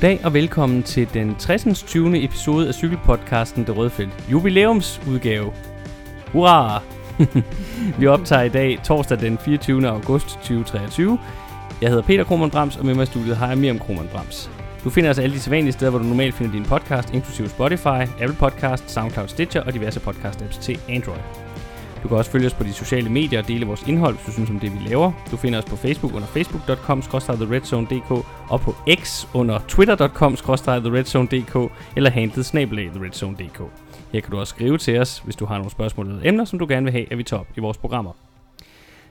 Goddag og velkommen til den 60. 20. episode af cykelpodcasten Det Røde Felt. Jubilæumsudgave. Hurra! Vi optager i dag torsdag den 24. august 2023. Jeg hedder Peter Kromand Brams, og med mig i studiet har jeg Miriam Kromand Brams. Du finder os alle de sædvanlige steder, hvor du normalt finder din podcast, inklusive Spotify, Apple Podcast, SoundCloud Stitcher og diverse podcast-apps til Android. Du kan også følge os på de sociale medier og dele vores indhold, hvis du synes om det, vi laver. Du finder os på Facebook under facebook.com theredzonedk og på X under twitter.com theredzonedk eller handlet snabelag theredzonedk. Her kan du også skrive til os, hvis du har nogle spørgsmål eller emner, som du gerne vil have, at vi tager op i vores programmer.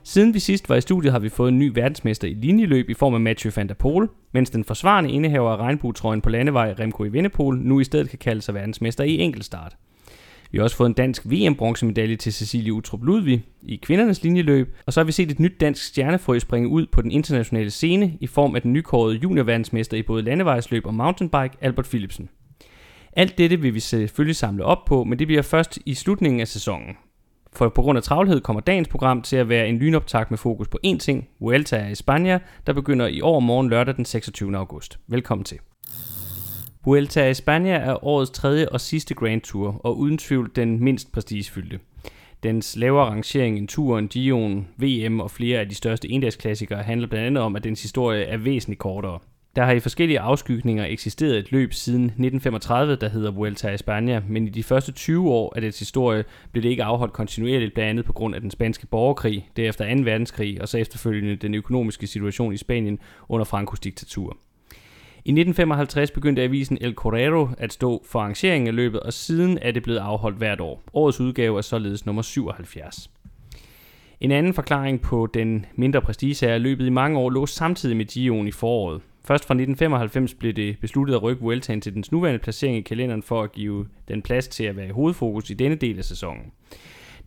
Siden vi sidst var i studiet, har vi fået en ny verdensmester i linjeløb i form af Mathieu van der Poel, mens den forsvarende indehaver af regnbuetrøjen på landevej Remco i Vindepol nu i stedet kan kalde sig verdensmester i enkeltstart. Vi har også fået en dansk VM-bronzemedalje til Cecilie Utrup Ludvig i kvindernes linjeløb, og så har vi set et nyt dansk stjernefrø springe ud på den internationale scene i form af den nykårede juniorverdensmester i både landevejsløb og mountainbike, Albert Philipsen. Alt dette vil vi selvfølgelig samle op på, men det bliver først i slutningen af sæsonen. For på grund af travlhed kommer dagens program til at være en lynoptag med fokus på én ting, Vuelta i Spanien, der begynder i år morgen lørdag den 26. august. Velkommen til. Vuelta a España er årets tredje og sidste Grand Tour, og uden tvivl den mindst prestigefyldte. Dens lavere rangering end turen, Dion, VM og flere af de største endagsklassikere handler blandt andet om, at dens historie er væsentligt kortere. Der har i forskellige afskygninger eksisteret et løb siden 1935, der hedder Vuelta a España, men i de første 20 år af dets historie blev det ikke afholdt kontinuerligt, blandt andet på grund af den spanske borgerkrig, derefter 2. verdenskrig og så efterfølgende den økonomiske situation i Spanien under Frankos diktatur. I 1955 begyndte avisen El Correro at stå for arrangeringen af løbet, og siden er det blevet afholdt hvert år. Årets udgave er således nummer 77. En anden forklaring på den mindre prestige er, at løbet i mange år lå samtidig med Gion i foråret. Først fra 1995 blev det besluttet at rykke Vueltaen til dens nuværende placering i kalenderen for at give den plads til at være i hovedfokus i denne del af sæsonen.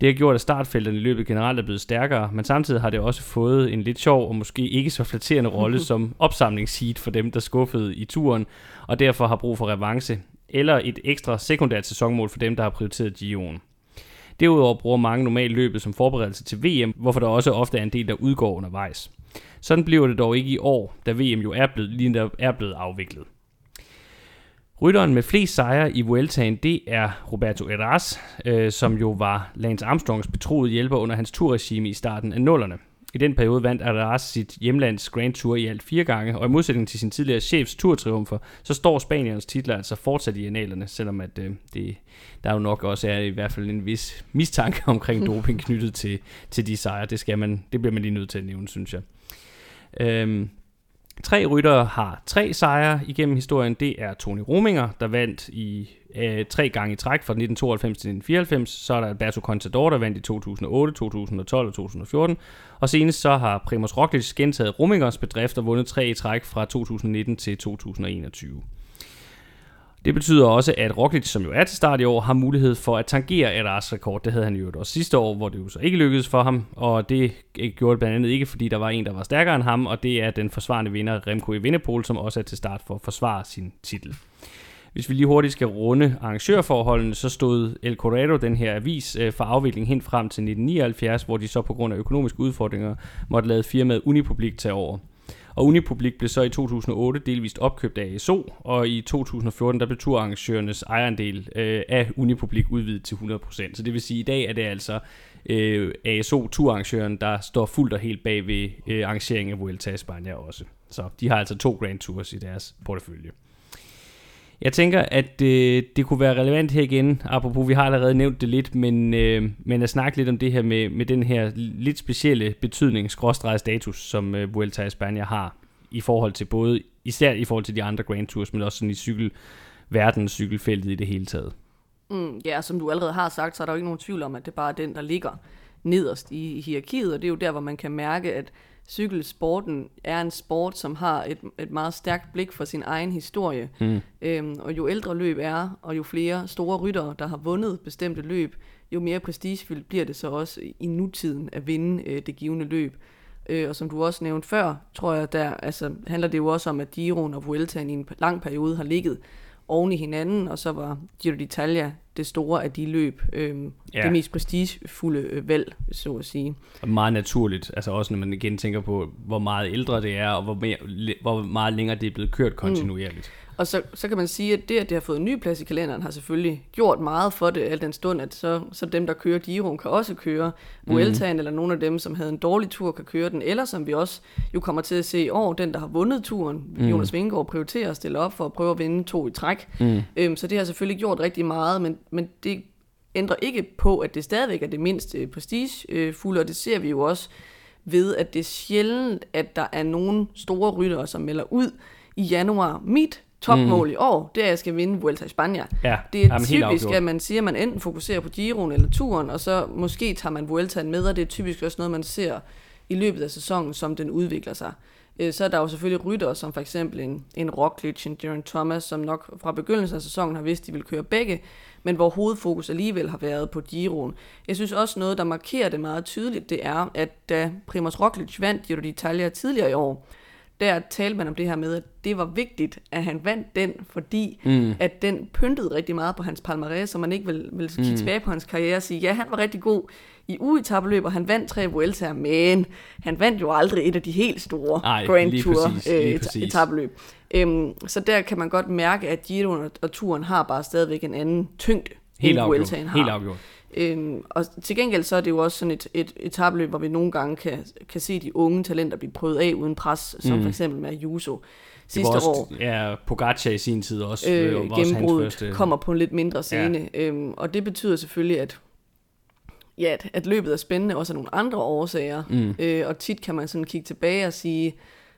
Det har gjort, at startfelterne i løbet generelt er blevet stærkere, men samtidig har det også fået en lidt sjov og måske ikke så flatterende rolle som opsamlingsseed for dem, der skuffede i turen, og derfor har brug for revanche, eller et ekstra sekundært sæsonmål for dem, der har prioriteret Gio'en. Derudover bruger mange normalt løbet som forberedelse til VM, hvorfor der også ofte er en del, der udgår undervejs. Sådan bliver det dog ikke i år, da VM jo er blevet, lige er blevet afviklet. Rytteren med flest sejre i Vueltaen, det er Roberto Eras, øh, som jo var Lance Armstrongs betroede hjælper under hans turregime i starten af nullerne. I den periode vandt Eras sit hjemlands Grand Tour i alt fire gange, og i modsætning til sin tidligere chefs turtriumfer, så står Spaniernes titler altså fortsat i analerne, selvom at øh, det, der jo nok også er i hvert fald en vis mistanke omkring doping knyttet til, til de sejre. Det, skal man, det bliver man lige nødt til at nævne, synes jeg. Øhm, Tre ryttere har tre sejre igennem historien. Det er Tony Rominger, der vandt i øh, tre gange i træk fra 1992 til 1994. Så er der Alberto Contador, der vandt i 2008, 2012 og 2014. Og senest så har Primoz Roglic gentaget Romingers bedrift og vundet tre i træk fra 2019 til 2021. Det betyder også, at Roglic, som jo er til start i år, har mulighed for at tangere Eras rekord. Det havde han jo også sidste år, hvor det jo så ikke lykkedes for ham. Og det eh, gjorde det blandt andet ikke, fordi der var en, der var stærkere end ham, og det er den forsvarende vinder Remco i som også er til start for at forsvare sin titel. Hvis vi lige hurtigt skal runde arrangørforholdene, så stod El Corrado, den her avis, eh, for afvikling helt frem til 1979, hvor de så på grund af økonomiske udfordringer måtte lade firmaet Unipublik tage over. Og Unipublik blev så i 2008 delvist opkøbt af ASO, og i 2014 der blev turarrangørernes ejerandel øh, af Unipublik udvidet til 100%. Så det vil sige, at i dag er det altså øh, ASO turarrangøren, der står fuldt og helt bag ved øh, arrangeringen af Vuelta i Spanien også. Så de har altså to Grand Tours i deres portefølje. Jeg tænker, at øh, det kunne være relevant her igen, apropos vi har allerede nævnt det lidt, men, øh, men at snakke lidt om det her med, med den her lidt specielle betydning, status, som øh, Vuelta i Spanien har i forhold til både, især i forhold til de andre Grand Tours, men også sådan i cykel, verdens cykelfeltet i det hele taget. Mm, ja, som du allerede har sagt, så er der jo ikke nogen tvivl om, at det bare er den, der ligger nederst i hierarkiet, og det er jo der, hvor man kan mærke, at cykelsporten er en sport, som har et, et meget stærkt blik for sin egen historie. Mm. Øhm, og jo ældre løb er, og jo flere store ryttere, der har vundet bestemte løb, jo mere prestigefyldt bliver det så også i nutiden at vinde øh, det givende løb. Øh, og som du også nævnte før, tror jeg, der altså, handler det jo også om, at Giroen og Vueltaen i en lang periode har ligget oven i hinanden, og så var Giro d'Italia det store af de løb, øh, ja. det mest prestigefulde øh, valg, så at sige. Og meget naturligt, altså også når man igen tænker på, hvor meget ældre det er, og hvor, mere, hvor meget længere det er blevet kørt kontinuerligt. Mm. Og så, så kan man sige, at det, at det har fået en ny plads i kalenderen, har selvfølgelig gjort meget for det, al den stund, at så, så dem, der kører Giroen, kan også køre Vueltaen, mm. eller nogle af dem, som havde en dårlig tur, kan køre den, eller som vi også jo kommer til at se i år, den, der har vundet turen, mm. Jonas Vingegaard, prioriterer at stille op for at prøve at vinde to i træk. Mm. Øhm, så det har selvfølgelig gjort rigtig meget, men, men det ændrer ikke på, at det stadigvæk er det mindst øh, prestigefulde, og det ser vi jo også ved, at det er sjældent, at der er nogle store ryttere, som melder ud i januar. Mit topmål mm. i år, det er, at jeg skal vinde Vuelta i Spanien. Ja, Det er jamen, typisk, at man siger, at man enten fokuserer på Giroen eller turen, og så måske tager man Vueltaen med, og det er typisk også noget, man ser i løbet af sæsonen, som den udvikler sig. Øh, Så er der jo selvfølgelig ryttere, som for eksempel en, en Roglic, en Geraint Thomas, som nok fra begyndelsen af sæsonen har vidst, at de vil køre begge, men hvor hovedfokus alligevel har været på Giroen. Jeg synes også noget, der markerer det meget tydeligt, det er, at da Primoz Roglic vandt Giro d'Italia tidligere i år, der talte man om det her med, at det var vigtigt, at han vandt den, fordi mm. at den pyntede rigtig meget på hans palmarès, så man ikke vil, vil kigge mm. tilbage på hans karriere og sige, ja, han var rigtig god i ugetabeløb, og han vandt tre Vueltaer, men han vandt jo aldrig et af de helt store Ej, Grand lige Tour præcis, lige øh. Øhm, så der kan man godt mærke, at Giroen og, og turen har bare stadigvæk en anden tyngde, Helt end afgjort. Vueltaen har. Helt afgjort. Øhm, og til gengæld så er det jo også sådan et, et etabløb, hvor vi nogle gange kan, kan se de unge talenter blive prøvet af uden pres, som mm. for eksempel med Det sidste var også, år. Ja, Pogacar i sin tid også. øh, Øh, var også hans første, kommer på en lidt mindre scene. Ja. Øhm, og det betyder selvfølgelig, at, ja, at, at løbet er spændende også af nogle andre årsager. Mm. Øh, og tit kan man sådan kigge tilbage og sige,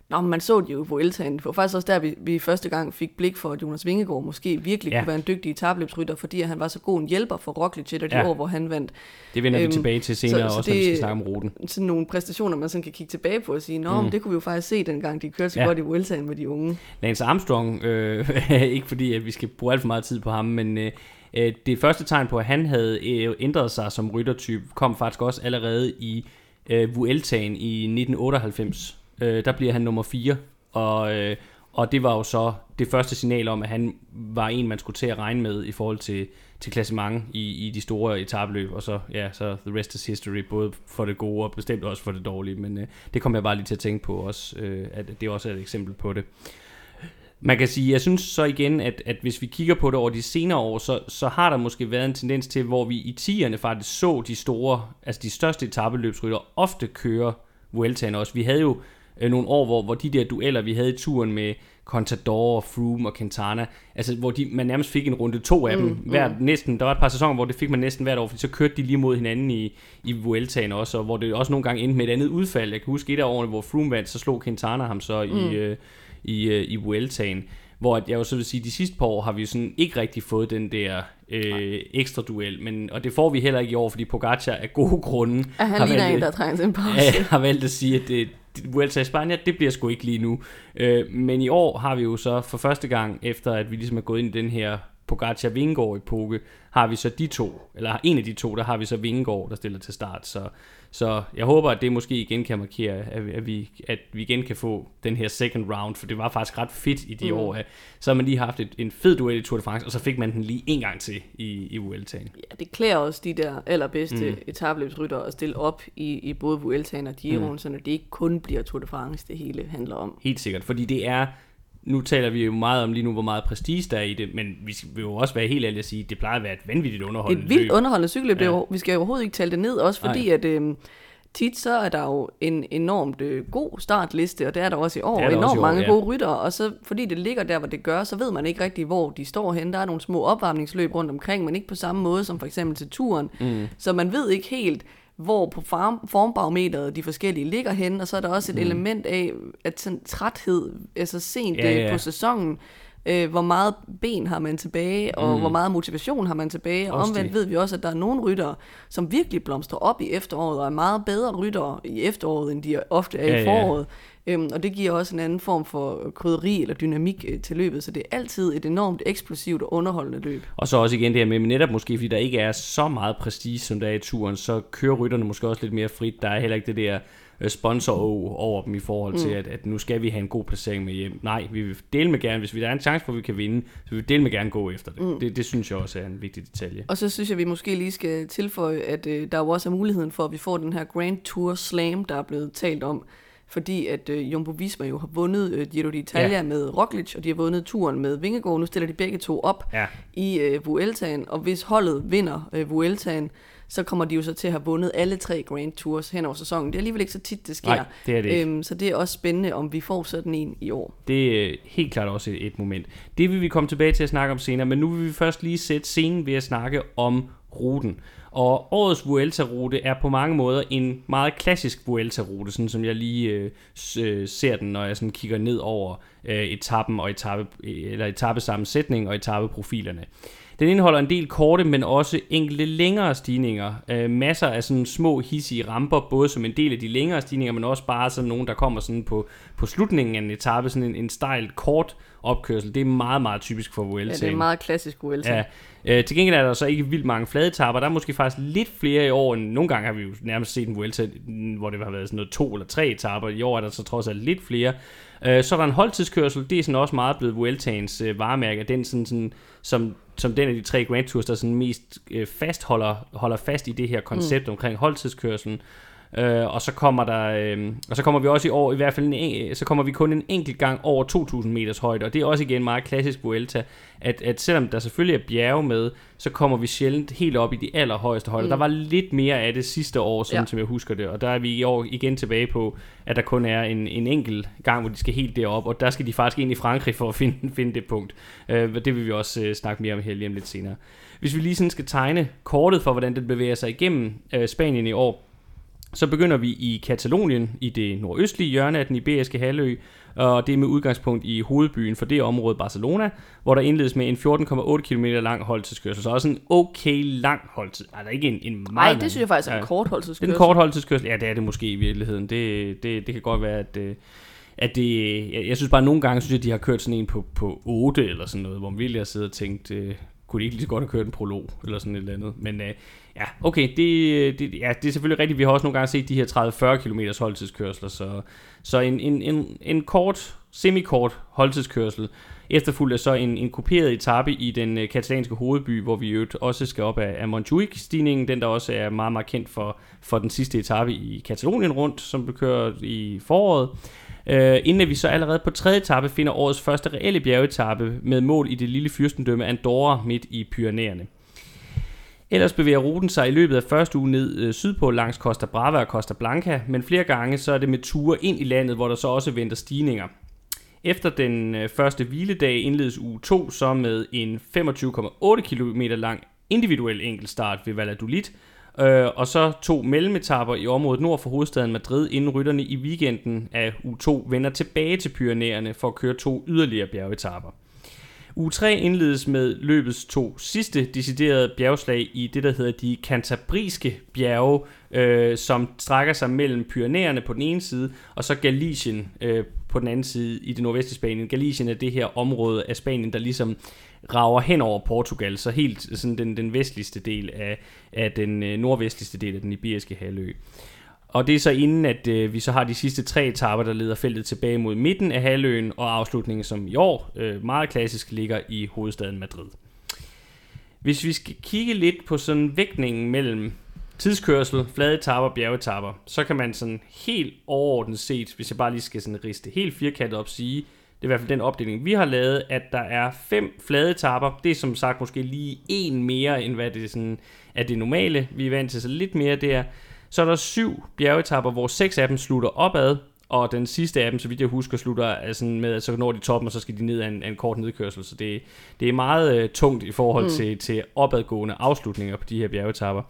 Nå, men man så det jo i Vueltaen. Det var faktisk også der, vi, vi første gang fik blik for, at Jonas Vingegaard måske virkelig Ja. kunne være en dygtig etabløbsrytter, fordi han var så god en hjælper for Roglic af de Ja. år, hvor han vandt. Det vender vi Øhm, tilbage til senere, så- så også når vi det- skal snakke om ruten. Sådan nogle præstationer, man sådan kan kigge tilbage på og sige, Nå, mm. det kunne vi jo faktisk se, dengang de kørte så Ja. ja. godt i Vueltaen med de unge. Lance Armstrong, øh, ikke fordi at vi skal bruge alt for meget tid på ham, men øh, øh, det første tegn på, at han havde øh, ændret sig som ryttertype, kom faktisk også allerede i øh, Vueltaen i 1998. Øh, der bliver han nummer 4, og, øh, og det var jo så det første signal om, at han var en, man skulle til at regne med i forhold til, til klassement i, i de store etabløb, og så, ja, så the rest is history, både for det gode og bestemt også for det dårlige, men øh, det kom jeg bare lige til at tænke på også, øh, at det også er et eksempel på det. Man kan sige, jeg synes så igen, at, at hvis vi kigger på det over de senere år, så, så har der måske været en tendens til, hvor vi i 10'erne faktisk så de store, altså de største etabeløbsrytter ofte køre Vueltaen også. Vi havde jo øh, nogle år, hvor, hvor de der dueller, vi havde i turen med Contador, Froome og Quintana, altså hvor de, man nærmest fik en runde to af dem, mm, hver, næsten, der var et par sæsoner, hvor det fik man næsten hvert år, fordi så kørte de lige mod hinanden i, i Vueltaen også, og hvor det også nogle gange endte med et andet udfald. Jeg kan huske et af årene, hvor Froome vandt, så slog Quintana ham så mm. i, øh, i, øh, i Vueltaen. Hvor at jeg jo så vil sige, de sidste par år har vi sådan ikke rigtig fået den der øh, ekstra duel, men, og det får vi heller ikke i år, fordi Pogacar af gode grunde At han har valgt- en, der en pause. har valgt at sige, at det- Vuelta i Spanien, det bliver sgu ikke lige nu. Øh, men i år har vi jo så for første gang, efter at vi ligesom er gået ind i den her Pogacar vingård epoke, har vi så de to, eller en af de to, der har vi så Vingegaard, der stiller til start. Så, så jeg håber, at det måske igen kan markere, at, vi- at, vi, igen kan få den her second round, for det var faktisk ret fedt i de mm. år. Så har man lige haft et, en fed duel i Tour de France, og så fik man den lige en gang til i, i Vueltaen. Ja, det klæder også de der allerbedste mm. etabløbsrytter at stille op i, i både Vueltaen og Giroen, mm. så det ikke kun bliver Tour de France, det hele handler om. Helt sikkert, fordi det er, nu taler vi jo meget om lige nu, hvor meget prestige der er i det, men vi vil jo også være helt ærlige at sige, det plejer at være et vanvittigt underholdende Et vildt løb. underholdende cykelløb, ja. Vi skal jo overhovedet ikke tale det ned, også fordi Nej. at øhm, tit så er der jo en enormt øh, god startliste, og det er der også i år, enormt også i år, mange ja. gode ryttere, og så fordi det ligger der, hvor det gør, så ved man ikke rigtig, hvor de står hen. Der er nogle små opvarmningsløb rundt omkring, men ikke på samme måde som for eksempel til turen. Mm. Så man ved ikke helt, hvor på farm, formbarometeret de forskellige ligger hen, og så er der også et mm. element af, at sådan træthed, altså sent Ja, ja, ja. på sæsonen, øh, hvor meget ben har man tilbage, og mm. hvor meget motivation har man tilbage, og omvendt det. ved vi også, at der er nogle ryttere, som virkelig blomstrer op i efteråret, og er meget bedre ryttere i efteråret, end de ofte er Ja, i foråret. Øhm, og det giver også en anden form for krydderi eller dynamik øh, til løbet, så det er altid et enormt eksplosivt og underholdende løb. Og så også igen det her med, netop måske, fordi der ikke er så meget prestige, som der er i turen, så kører rytterne måske også lidt mere frit. Der er heller ikke det der øh, sponsor over dem i forhold til, mm. at, at nu skal vi have en god placering med hjem. Nej, vi vil dele med gerne, hvis vi der er en chance for, at vi kan vinde, så vi vil dele med gerne gå efter det. Mm. det. Det synes jeg også er en vigtig detalje. Og så synes jeg, vi måske lige skal tilføje, at øh, der jo også er muligheden for, at vi får den her Grand Tour Slam, der er blevet talt om fordi at øh, Jumbo Visma jo har vundet øh, Giro d'Italia Ja. med Roglic, og de har vundet turen med Vingegaard. Nu stiller de begge to op Ja. i øh, Vueltaen, og hvis holdet vinder øh, Vueltaen, så kommer de jo så til at have vundet alle tre Grand Tours hen over sæsonen. Det er alligevel ikke så tit, det sker. Nej, det er det ikke. Øhm, så det er også spændende, om vi får sådan en i år. Det er helt klart også et, et moment. Det vil vi komme tilbage til at snakke om senere, men nu vil vi først lige sætte scenen ved at snakke om ruten. Og årets Vuelta-rute er på mange måder en meget klassisk Vuelta-rute, sådan som jeg lige øh, øh, ser den, når jeg sådan kigger ned over øh, etappen og etape, eller etappesammensætning og etappeprofilerne. Den indeholder en del korte, men også enkelte længere stigninger. Øh, masser af sådan små hissige ramper, både som en del af de længere stigninger, men også bare sådan nogle, der kommer sådan på, på slutningen af en etape, sådan en, en stejl kort opkørsel. Det er meget, meget typisk for Ja, Vuelta. det er meget klassisk Vuelta. Ja. Øh, til gengæld er der så ikke vildt mange flade etapper. Der er måske faktisk lidt flere i år, end nogle gange har vi jo nærmest set en Vuelta, hvor det har været sådan noget to eller tre etapper. I år er der så trods alt lidt flere. Øh, så er der en holdtidskørsel. Det er sådan også meget blevet Vueltaens øh, varemærke. Den sådan, sådan, som, som den af de tre Grand Tours, der sådan mest øh, fast holder, holder fast i det her koncept mm. omkring holdtidskørselen. Øh, og så kommer der øh, og så kommer vi også i år i hvert fald en, så kommer vi kun en enkelt gang over 2000 meters højde og det er også igen meget klassisk Vuelta at, at selvom der selvfølgelig er bjerge med så kommer vi sjældent helt op i de allerhøjeste højder. Mm. Der var lidt mere af det sidste år, sådan ja. Ja. som jeg husker det, og der er vi i år igen tilbage på, at der kun er en, en enkelt gang, hvor de skal helt derop, og der skal de faktisk ind i Frankrig for at finde, finde det punkt. Øh, det vil vi også øh, snakke mere om her lige om lidt senere. Hvis vi lige sådan skal tegne kortet for, hvordan det bevæger sig igennem øh, Spanien i år, så begynder vi i Katalonien, i det nordøstlige hjørne af den iberiske halvø, og det er med udgangspunkt i hovedbyen for det område Barcelona, hvor der indledes med en 14,8 km lang holdtidskørsel. Så også en okay lang holdtid. Altså ikke en, en meget Nej, det synes jeg faktisk er en kort holdtidskørsel. en kort holdtidskørsel. Ja, det er det måske i virkeligheden. Det, det, det kan godt være, at, øh, at det... Jeg, jeg synes bare, at nogle gange synes jeg, at de har kørt sådan en på, på 8 eller sådan noget, hvor man virkelig har siddet og tænkt, øh, kunne de ikke lige så godt have kørt en prolog eller sådan et eller andet. Men øh, ja, okay, det, det, ja, det er selvfølgelig rigtigt. Vi har også nogle gange set de her 30-40 km holdtidskørsler, så, så en, en, en, en kort, semikort holdtidskørsel, efterfulgt af så en, en kuperet etape i den øh, katalanske hovedby, hvor vi øvrigt også skal op af, af Montjuic-stigningen, den der også er meget, meget kendt for, for den sidste etape i Katalonien rundt, som blev kørt i foråret. Uh, inden vi så allerede på tredje etape finder årets første reelle bjergetappe med mål i det lille fyrstendømme Andorra midt i Pyrenæerne. Ellers bevæger ruten sig i løbet af første uge ned øh, sydpå langs Costa Brava og Costa Blanca, men flere gange så er det med ture ind i landet, hvor der så også venter stigninger. Efter den øh, første hviledag indledes uge 2 så med en 25,8 km lang individuel enkeltstart ved Valladolid, øh, og så to mellemetapper i området nord for hovedstaden Madrid, inden rytterne i weekenden af uge 2 vender tilbage til Pyrenæerne for at køre to yderligere bjergetapper. Uge 3 indledes med løbets to sidste deciderede bjergslag i det, der hedder de kantabriske bjerge, øh, som strækker sig mellem Pyrenæerne på den ene side, og så Galicien øh, på den anden side i det nordvestlige Spanien. Galicien er det her område af Spanien, der ligesom rager hen over Portugal, så helt sådan den, den vestligste del af, af den øh, nordvestligste del af den iberiske halvø. Og det er så inden, at øh, vi så har de sidste tre etaper, der leder feltet tilbage mod midten af halvøen, og afslutningen, som i år øh, meget klassisk ligger i hovedstaden Madrid. Hvis vi skal kigge lidt på sådan vægtningen mellem tidskørsel, flade etapper, bjergetapper, så kan man sådan helt overordnet set, hvis jeg bare lige skal sådan riste helt firkantet op, sige, det er i hvert fald den opdeling, vi har lavet, at der er fem flade etapper. Det er som sagt måske lige en mere, end hvad det sådan er det normale. Vi er vant til så lidt mere der. Så er der syv bjergetapper, hvor seks af dem slutter opad, og den sidste af dem, så vidt jeg husker, slutter altså med, at så når de toppen, og så skal de ned af en, af en kort nedkørsel. Så det, det er meget øh, tungt i forhold mm. til, til opadgående afslutninger på de her bjergetapper.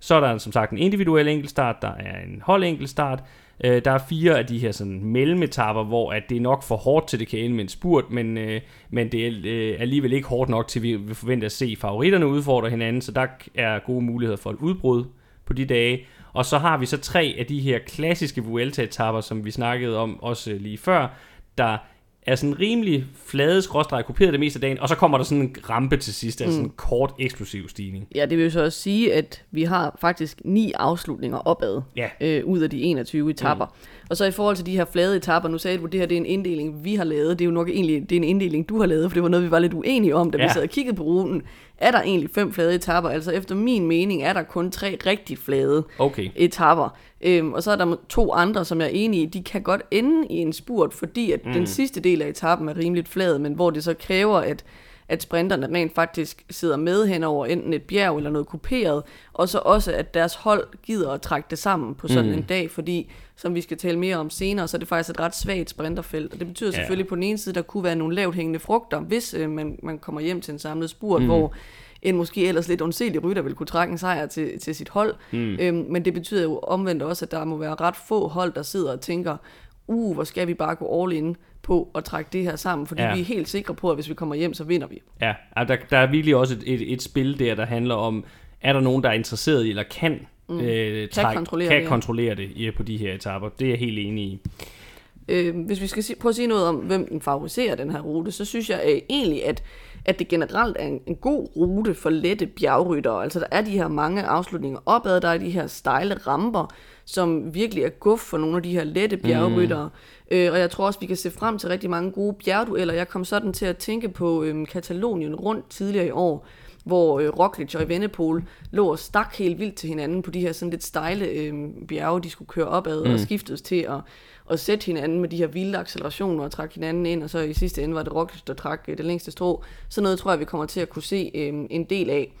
Så er der som sagt en individuel enkeltstart, der er en hold enkeltstart. Øh, der er fire af de her sådan mellemetapper, hvor at det er nok for hårdt til, det kan ende med en spurt, men, øh, men det er øh, alligevel ikke hårdt nok til, at vi vil forvente at se favoritterne udfordre hinanden, så der er gode muligheder for et udbrud på de dage. Og så har vi så tre af de her klassiske Vuelta-etapper, som vi snakkede om også lige før, der er sådan rimelig flade skråstreger kopieret det meste af dagen, og så kommer der sådan en rampe til sidst, altså Mm. en kort eksplosiv stigning. Ja, det vil jo så også sige, at vi har faktisk ni afslutninger opad Ja. øh, ud af de 21 etapper. Mm. Og så i forhold til de her flade etapper, nu sagde du, at det her det er en inddeling, vi har lavet. Det er jo nok egentlig det er en inddeling, du har lavet, for det var noget, vi var lidt uenige om, da. Ja. vi sad og kiggede på ruten. Er der egentlig fem flade etapper? Altså efter min mening er der kun tre rigtig flade Okay. etapper. Øhm, og så er der to andre, som jeg er enig i, de kan godt ende i en spurt, fordi at mm. den sidste del af etappen er rimeligt flad, men hvor det så kræver, at at sprinterne rent faktisk sidder med hen over enten et bjerg eller noget kuperet, og så også, at deres hold gider at trække det sammen på sådan mm. en dag, fordi, som vi skal tale mere om senere, så er det faktisk et ret svagt sprinterfelt, og det betyder ja. selvfølgelig på den ene side, der kunne være nogle lavt hængende frugter, hvis øh, man, man kommer hjem til en samlet spurt, mm. hvor en måske ellers lidt ondselig rytter vil kunne trække en sejr til, til sit hold. Mm. Øhm, men det betyder jo omvendt også, at der må være ret få hold, der sidder og tænker, uh, hvor skal vi bare gå all in på at trække det her sammen, fordi ja. vi er helt sikre på, at hvis vi kommer hjem, så vinder vi. Ja, der, der er virkelig også et, et, et spil der, der handler om, er der nogen, der er interesseret i, eller kan, mm. øh, træk, kan kontrollere, kan det, ja. kontrollere det ja, på de her etaper. Det er jeg helt enig i. Øh, hvis vi skal se, prøve at sige noget om, hvem den favoriserer den her rute, så synes jeg øh, egentlig, at, at det generelt er en, en god rute for lette bjergryttere. Altså der er de her mange afslutninger opad, der er de her stejle ramper, som virkelig er guf for nogle af de her lette bjergryttere. Mm. Øh, og jeg tror også, vi kan se frem til rigtig mange gode bjergdueller. Jeg kom sådan til at tænke på øh, Katalonien rundt tidligere i år, hvor øh, Roglic og Evenepoel lå og stak helt vildt til hinanden på de her sådan lidt stejle øh, bjerge, de skulle køre opad mm. og skiftes til at, at sætte hinanden med de her vilde accelerationer og trække hinanden ind, og så i sidste ende var det Roglic, der trak øh, det længste strå. Så noget tror jeg, vi kommer til at kunne se øh, en del af.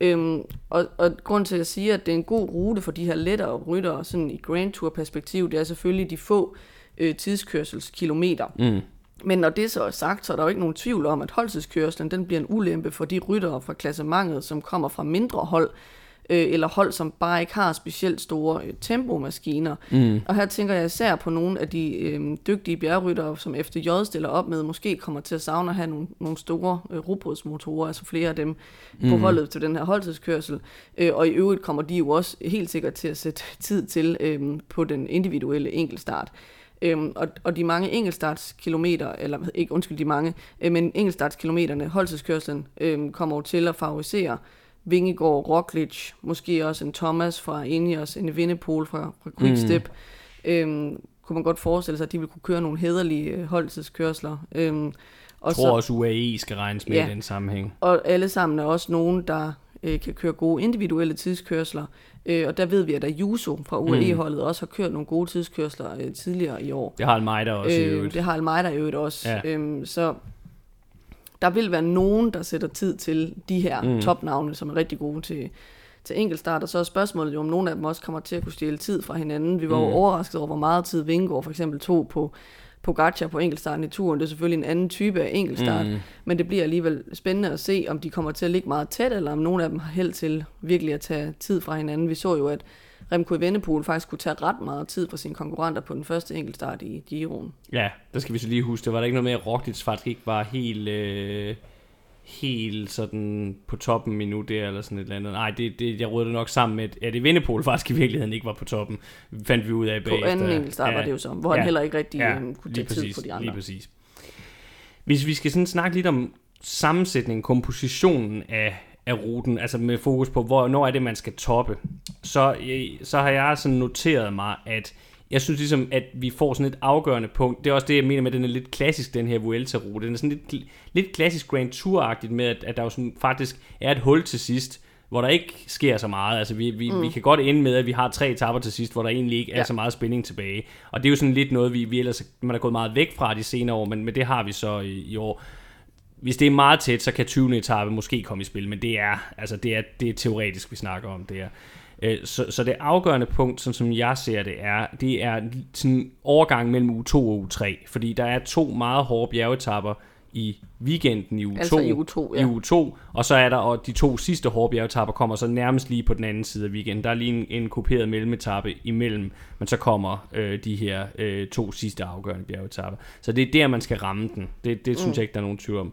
Øhm, og, og grund til at sige, at det er en god rute for de her lettere ryttere, sådan i Grand Tour perspektiv, det er selvfølgelig de få øh, tidskørselskilometer. Mm. Men når det så er sagt, så er der jo ikke nogen tvivl om, at holdtidskørslen den bliver en ulempe for de ryttere fra klassementet, som kommer fra mindre hold, øh, eller hold, som bare ikke har specielt store øh, tempomaskiner. Mm. Og her tænker jeg især på nogle af de øh, dygtige bjergryttere, som efter J stiller op med, måske kommer til at savne at have nogle, nogle store øh, robotsmotorer, altså flere af dem mm. på holdet til den her holdtidskørsel. Øh, og i øvrigt kommer de jo også helt sikkert til at sætte tid til øh, på den individuelle enkeltstart. Øhm, og, og de mange enkeltstartskilometer, eller ikke undskyld de mange, øh, men enkeltstartskilometerne, holdtidskørslen, øh, kommer jo til at favorisere Vingegaard, Roglic, måske også en Thomas fra Ineos, en Vindepol fra, fra Quickstep. Mm. Øhm, kunne man godt forestille sig, at de vil kunne køre nogle hederlige øh, holdtidskørsler. Øhm, og jeg tror så, også, UAE skal regnes med ja, i den sammenhæng. Og alle sammen er også nogen, der øh, kan køre gode individuelle tidskørsler. Øh, og der ved vi, at Juso fra UAE-holdet mm. også har kørt nogle gode tidskørsler øh, tidligere i år. Det har Almeida også øh, i øvrigt. Det har Almeida i øvrigt også. Ja. Øhm, så der vil være nogen, der sætter tid til de her mm. topnavne, som er rigtig gode til, til enkeltstart, og så er spørgsmålet jo, om nogle af dem også kommer til at kunne stjæle tid fra hinanden. Vi var mm. jo overrasket over, hvor meget tid Vingegaard for eksempel tog på, på Gacha på enkeltstarten i turen. Det er selvfølgelig en anden type af enkeltstart, mm. men det bliver alligevel spændende at se, om de kommer til at ligge meget tæt, eller om nogle af dem har held til virkelig at tage tid fra hinanden. Vi så jo, at Remco Evenepoel faktisk kunne tage ret meget tid fra sine konkurrenter på den første enkeltstart i Giroen. Ja, der skal vi så lige huske, det var der ikke noget med, at Roglic faktisk ikke var helt... Øh helt sådan på toppen endnu der, eller sådan et eller andet. Nej, det, det, jeg rødte nok sammen med, at det Vindepol faktisk i virkeligheden ikke var på toppen, fandt vi ud af bagefter. På anden enkeltstart ja, var det jo så, hvor ja, han heller ikke rigtig ja, øhm, kunne tage præcis, tid på de andre. Lige præcis. Hvis vi skal sådan snakke lidt om sammensætningen, kompositionen af af ruten, altså med fokus på, hvornår er det, man skal toppe, så, øh, så har jeg sådan noteret mig, at jeg synes ligesom, at vi får sådan et afgørende punkt. Det er også det, jeg mener med, at den er lidt klassisk, den her Vuelta-rute. Den er sådan lidt, lidt klassisk Grand Tour-agtigt med, at, at der jo sådan faktisk er et hul til sidst, hvor der ikke sker så meget. Altså, vi, vi, mm. vi kan godt ende med, at vi har tre etapper til sidst, hvor der egentlig ikke er ja. så meget spænding tilbage. Og det er jo sådan lidt noget, vi, vi ellers man er gået meget væk fra de senere år, men, men det har vi så i, i år hvis det er meget tæt, så kan 20. etape måske komme i spil, men det er, altså det er, det er teoretisk, vi snakker om. Det er. Øh, så, så det afgørende punkt, sådan som jeg ser det, er, det er sådan overgang mellem U2 og U3, fordi der er to meget hårde bjergetapper i weekenden i U2, altså i U2, ja. i U2 og så er der og de to sidste hårde bjergetapper kommer så nærmest lige på den anden side af weekenden. Der er lige en, en kuperet mellemetappe imellem, men så kommer øh, de her øh, to sidste afgørende bjergetapper. Så det er der, man skal ramme den. Det, det synes mm. jeg ikke, der er nogen tvivl om.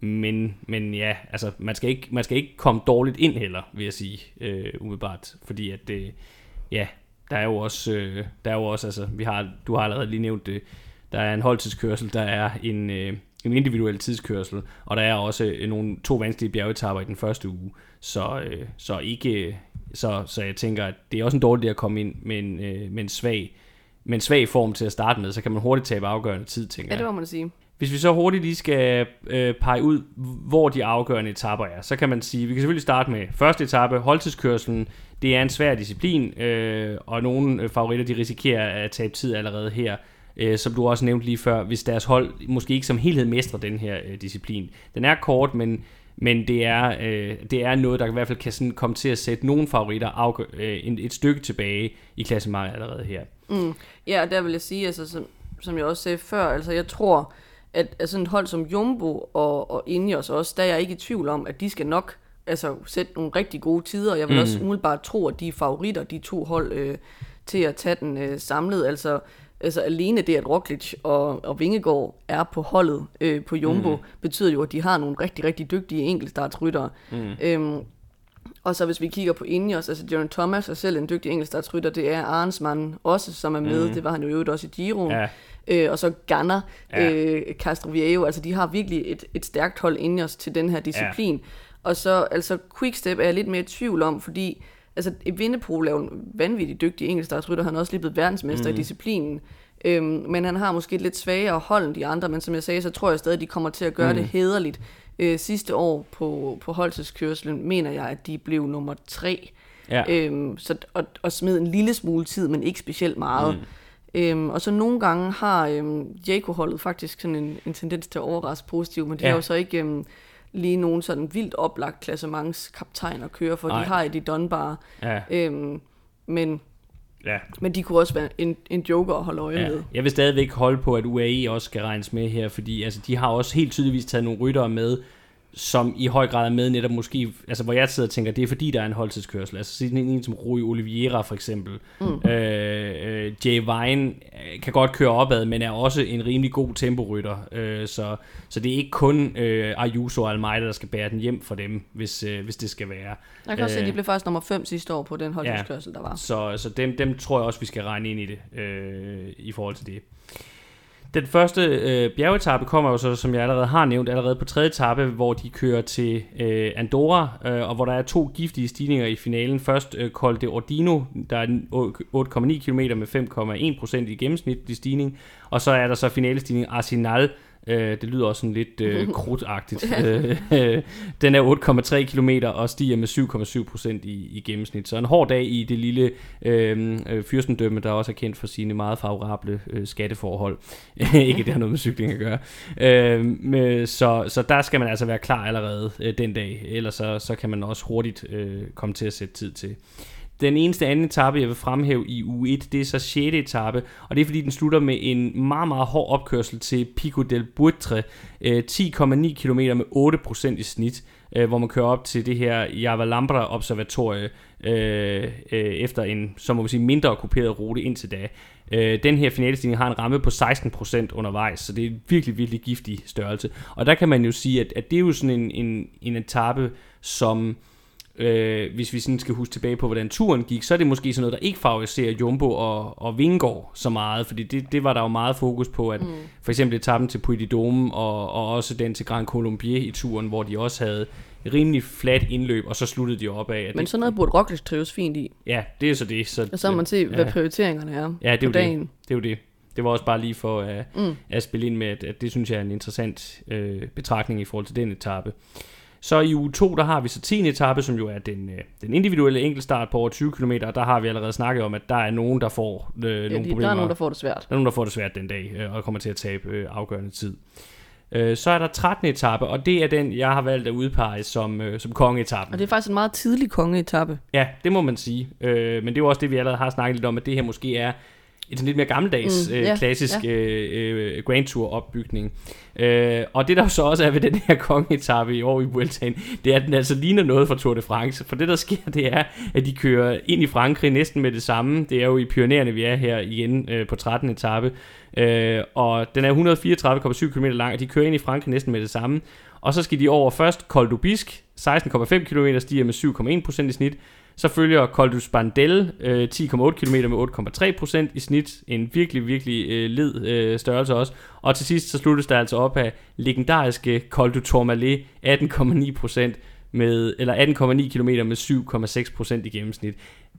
Men, men ja, altså, man skal, ikke, man skal ikke komme dårligt ind heller, vil jeg sige, øh, umiddelbart. Fordi at, øh, ja, der er jo også, øh, der er jo også, altså, vi har, du har allerede lige nævnt det, der er en holdtidskørsel, der er en, øh, en individuel tidskørsel, og der er også øh, nogle to vanskelige bjergetapper i den første uge. Så, øh, så ikke, så, så jeg tænker, at det er også en dårlig idé at komme ind med en, øh, med en svag med en svag form til at starte med, så kan man hurtigt tabe afgørende tid, tænker jeg. Ja, det må man sige. Hvis vi så hurtigt lige skal øh, pege ud, hvor de afgørende etapper er, så kan man sige, vi kan selvfølgelig starte med første etape, holdtidskørselen. Det er en svær disciplin, øh, og nogle øh, favoritter de risikerer at tabe tid allerede her. Øh, som du også nævnte lige før, hvis deres hold måske ikke som helhed mestrer den her øh, disciplin. Den er kort, men men det er, øh, det er noget, der i hvert fald kan sådan komme til at sætte nogle favoritter afgør, øh, et stykke tilbage i klassementet allerede her. Mm. Ja, der vil jeg sige, altså, som, som jeg også sagde før, altså jeg tror, at, at sådan et hold som Jumbo og, og Ineos også, der er jeg ikke i tvivl om, at de skal nok altså, sætte nogle rigtig gode tider. Jeg vil mm. også umiddelbart tro, at de er favoritter, de to hold, øh, til at tage den øh, samlet. Altså, altså alene det, at Roglic og, og Vingegaard er på holdet øh, på Jumbo, mm. betyder jo, at de har nogle rigtig, rigtig dygtige enkeltstartsryttere. Mm. Øhm, og så hvis vi kigger på Ineos, altså Jaron Thomas er selv en dygtig enkeltstartsrytter, det er Arnsmann også, som er med, mm. det var han jo øvrigt også i Giro. Ja. Øh, og så Ganna, ja. øh, Castroviejo, altså de har virkelig et, et stærkt hold Ineos til den her disciplin. Ja. Og så altså Quickstep er jeg lidt mere i tvivl om, fordi altså Vindepol er jo en vanvittig dygtig enkeltstartsrytter, han er også lige blevet verdensmester mm. i disciplinen. Øhm, men han har måske et lidt svagere hold end de andre, men som jeg sagde, så tror jeg stadig, at de kommer til at gøre mm. det hederligt. Øh, sidste år på, på holdtidskørselen mener jeg, at de blev nummer tre. Ja. Øhm, så, og, og smed en lille smule tid, men ikke specielt meget. Mm. Øhm, og så nogle gange har øhm, Jaco-holdet faktisk sådan en, en tendens til at overraske positivt, men det ja. er jo så ikke øhm, lige nogen sådan vildt oplagt klassementskaptajn at køre for. Ej. De har et i Dunbar. Ja. Øhm, men Ja. Men de kunne også være en, en joker at holde øje ja. med. Jeg vil stadigvæk holde på, at UAE også skal regnes med her, fordi altså, de har også helt tydeligvis taget nogle ryttere med, som i høj grad er med netop måske, altså hvor jeg sidder og tænker, det er fordi, der er en holdtidskørsel. Altså sådan en, en som Rui Oliveira for eksempel. Mm. Øh, øh, Jay Vine øh, kan godt køre opad, men er også en rimelig god temporytter. Øh, så, så det er ikke kun øh, Ayuso og Almeida, der skal bære den hjem for dem, hvis, øh, hvis det skal være. Jeg kan også se, at de øh, blev faktisk nummer 5 sidste år på den holdtidskørsel, ja, der var. Så, så dem, dem tror jeg også, vi skal regne ind i det, øh, i forhold til det. Den første øh, bjergetappe kommer jo så, som jeg allerede har nævnt, allerede på tredje etape, hvor de kører til øh, Andorra, øh, og hvor der er to giftige stigninger i finalen. Først øh, Col de Ordino, der er 8,9 km med 5,1% i gennemsnitlig stigning, og så er der så finalestigning Arsenal, Øh, det lyder også sådan lidt øh, krudtagtigt. øh, den er 8,3 km og stiger med 7,7 i, i gennemsnit. Så en hård dag i det lille øh, øh, fyrstendømme, der også er kendt for sine meget favorable øh, skatteforhold. Ikke det har noget med cykling at gøre. Øh, med, så, så der skal man altså være klar allerede øh, den dag, ellers så, så kan man også hurtigt øh, komme til at sætte tid til. Den eneste anden etape, jeg vil fremhæve i u 1, det er så 6. etape, og det er fordi, den slutter med en meget, meget hård opkørsel til Pico del Buitre, øh, 10,9 km med 8% i snit, øh, hvor man kører op til det her Javalambra observatorie øh, øh, efter en, så må vi sige, mindre kuperet rute indtil da. Øh, den her finalestigning har en ramme på 16% undervejs, så det er en virkelig, virkelig giftig størrelse. Og der kan man jo sige, at, at det er jo sådan en, en, en etape, som øh, hvis vi sådan skal huske tilbage på, hvordan turen gik, så er det måske sådan noget, der ikke favoriserer Jumbo og, og Vingård så meget, fordi det, det var der jo meget fokus på, at mm. for eksempel etappen til Puy de Dome og, og også den til Grand Colombier i turen, hvor de også havde rimelig flat indløb, og så sluttede de op af. At Men sådan noget burde Roglic trives fint i. Ja, det er så det. Så, og så må man se, hvad ja. prioriteringerne er ja, det er på dagen. Det. det er jo det. Det var også bare lige for at, mm. at spille ind med, at, at det synes jeg er en interessant øh, betragtning i forhold til den etape. Så i uge 2, der har vi så 10. etape, som jo er den, øh, den individuelle enkeltstart på over 20 km. Der har vi allerede snakket om, at der er nogen, der får øh, ja, nogle de, problemer. Der er nogen, der får det svært. Der er nogen, der får det svært den dag, øh, og kommer til at tabe øh, afgørende tid. Øh, så er der 13. etape, og det er den, jeg har valgt at udpege som, øh, som kongeetappen. Og det er faktisk en meget tidlig kongeetappe. Ja, det må man sige. Øh, men det er jo også det, vi allerede har snakket lidt om, at det her måske er en lidt mere gammeldags, mm, øh, yeah, klassisk yeah. Øh, Grand Tour opbygning. Øh, og det der så også er ved den her kongeetappe i år i Vueltaen, det er, at den altså ligner noget fra Tour de France. For det der sker, det er, at de kører ind i Frankrig næsten med det samme. Det er jo i Pyreneerne, vi er her igen øh, på 13. etape. Øh, og den er 134,7 km lang, og de kører ind i Frankrig næsten med det samme. Og så skal de over først Col du Bisque, 16,5 km, stiger med 7,1% i snit. Så følger Col du Spandel, øh, 10,8 km med 8,3% i snit. En virkelig, virkelig øh, led øh, størrelse også. Og til sidst så sluttes der altså op af legendariske Col du Tourmalet, 18,9% med, eller 18,9 km med 7,6% i gennemsnit.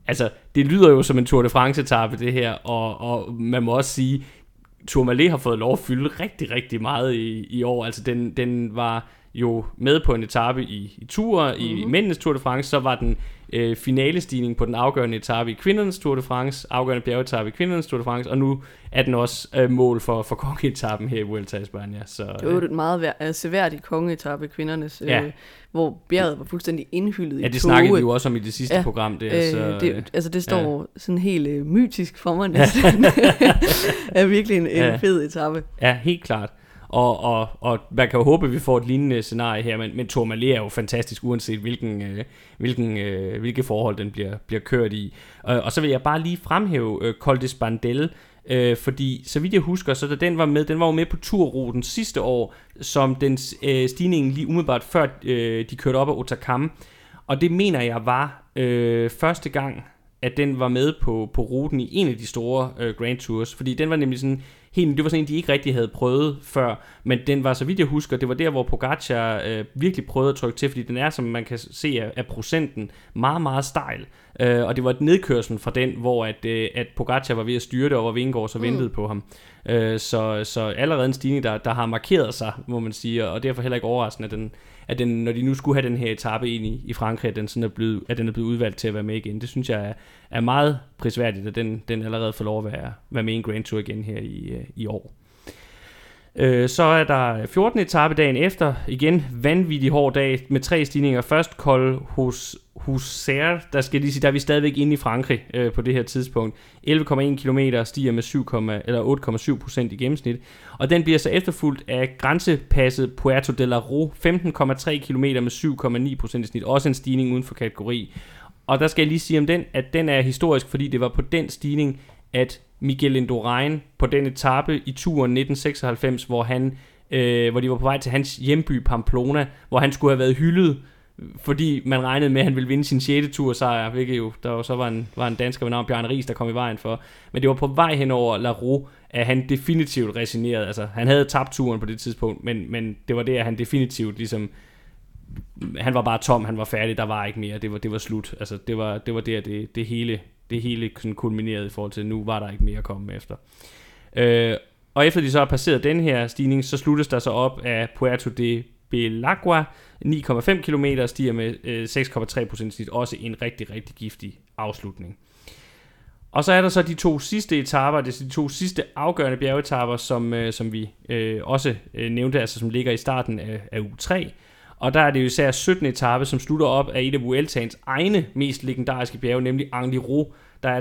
Altså, det lyder jo som en Tour de France etape det her, og, og man må også sige, Tourmalet har fået lov at fylde rigtig, rigtig meget i, i år. Altså den, den var jo med på en etape i, i Tour, i Mhm. mændenes Tour de France, så var den øh, finalestigning på den afgørende etape i kvindernes Tour de France, afgørende bjergetape i kvindernes Tour de France, og nu er den også øh, mål for, for kongeetappen her i Vuelta i Spanien. Så, Det var jo et meget vær- øh, seværdigt kongeetappe kvindernes, Ja. øh, hvor bjerget var fuldstændig indhyldet ja, i det tåge. snakkede vi jo også om i det sidste Ja, program. Det, Øh, er så, det, altså det står sådan helt øh, mytisk for mig næsten. er virkelig en, en Ja. fed etape. Ja, helt klart. Og, og, og man kan jo håbe, at vi får et lignende scenarie her, men, men Tourmalet er jo fantastisk, uanset hvilken, øh, hvilken, øh, hvilke forhold den bliver, bliver kørt i. Og, og så vil jeg bare lige fremhæve øh, Col de Spandel, øh, fordi så vidt jeg husker, så da den var med, den var jo med på turruten sidste år, som den øh, stigning lige umiddelbart før øh, de kørte op ad Otakam. Og det mener jeg var øh, første gang, at den var med på, på ruten i en af de store øh, Grand Tours, fordi den var nemlig sådan helt, det var sådan en, de ikke rigtig havde prøvet før, men den var, så vidt jeg husker, det var der, hvor Pogacar øh, virkelig prøvede at trykke til, fordi den er, som man kan se af, af procenten, meget, meget stejl. Øh, og det var et nedkørsel fra den, hvor at, øh, at Pogacar var ved at styre det, og hvor Vingegaard så ventede på ham. Øh, så, så allerede en stigning, der, der har markeret sig, må man sige, og derfor heller ikke overraskende, at den, at den, når de nu skulle have den her etape ind i, i Frankrig, at den, sådan er blevet, at den er blevet udvalgt til at være med igen. Det synes jeg er, er meget prisværdigt, at den, den allerede får lov at være, være med i en Grand Tour igen her i, øh, i år. Øh, så er der 14. etape dagen efter. Igen vanvittig hård dag med tre stigninger. Først Col hos Husser, der skal lige sige, der er vi stadigvæk inde i Frankrig øh, på det her tidspunkt. 11,1 km stiger med 7, eller 8,7 procent i gennemsnit. Og den bliver så efterfulgt af grænsepasset Puerto de la Ro, 15,3 km med 7,9 procent i snit. Også en stigning uden for kategori. Og der skal jeg lige sige om den, at den er historisk, fordi det var på den stigning, at Miguel Indurain på den etape i turen 1996, hvor han øh, hvor de var på vej til hans hjemby Pamplona, hvor han skulle have været hyldet, fordi man regnede med, at han ville vinde sin 6. tur sejr, hvilket jo, der jo så var en, var en dansker ved navn Bjørn Ries, der kom i vejen for. Men det var på vej hen over La Roux, at han definitivt resignerede. Altså, han havde tabt turen på det tidspunkt, men, men det var der, han definitivt ligesom han var bare tom, han var færdig, der var ikke mere, det var, det var slut. Altså, det var, det var der, det, det hele, det hele sådan kulminerede i forhold til, nu var der ikke mere at komme efter. Øh, og efter de så har passeret den her stigning, så sluttes der så op af Puerto de Belagua, 9,5 km stiger med øh, 6,3 procent snit, også en rigtig, rigtig giftig afslutning. Og så er der så de to sidste etaper, det er de to sidste afgørende bjergetaper, som, øh, som vi øh, også øh, nævnte, altså som ligger i starten af, af u 3, og der er det jo især 17. etape, som slutter op af et af Vueltaens egne mest legendariske bjerge, nemlig Angliru, der er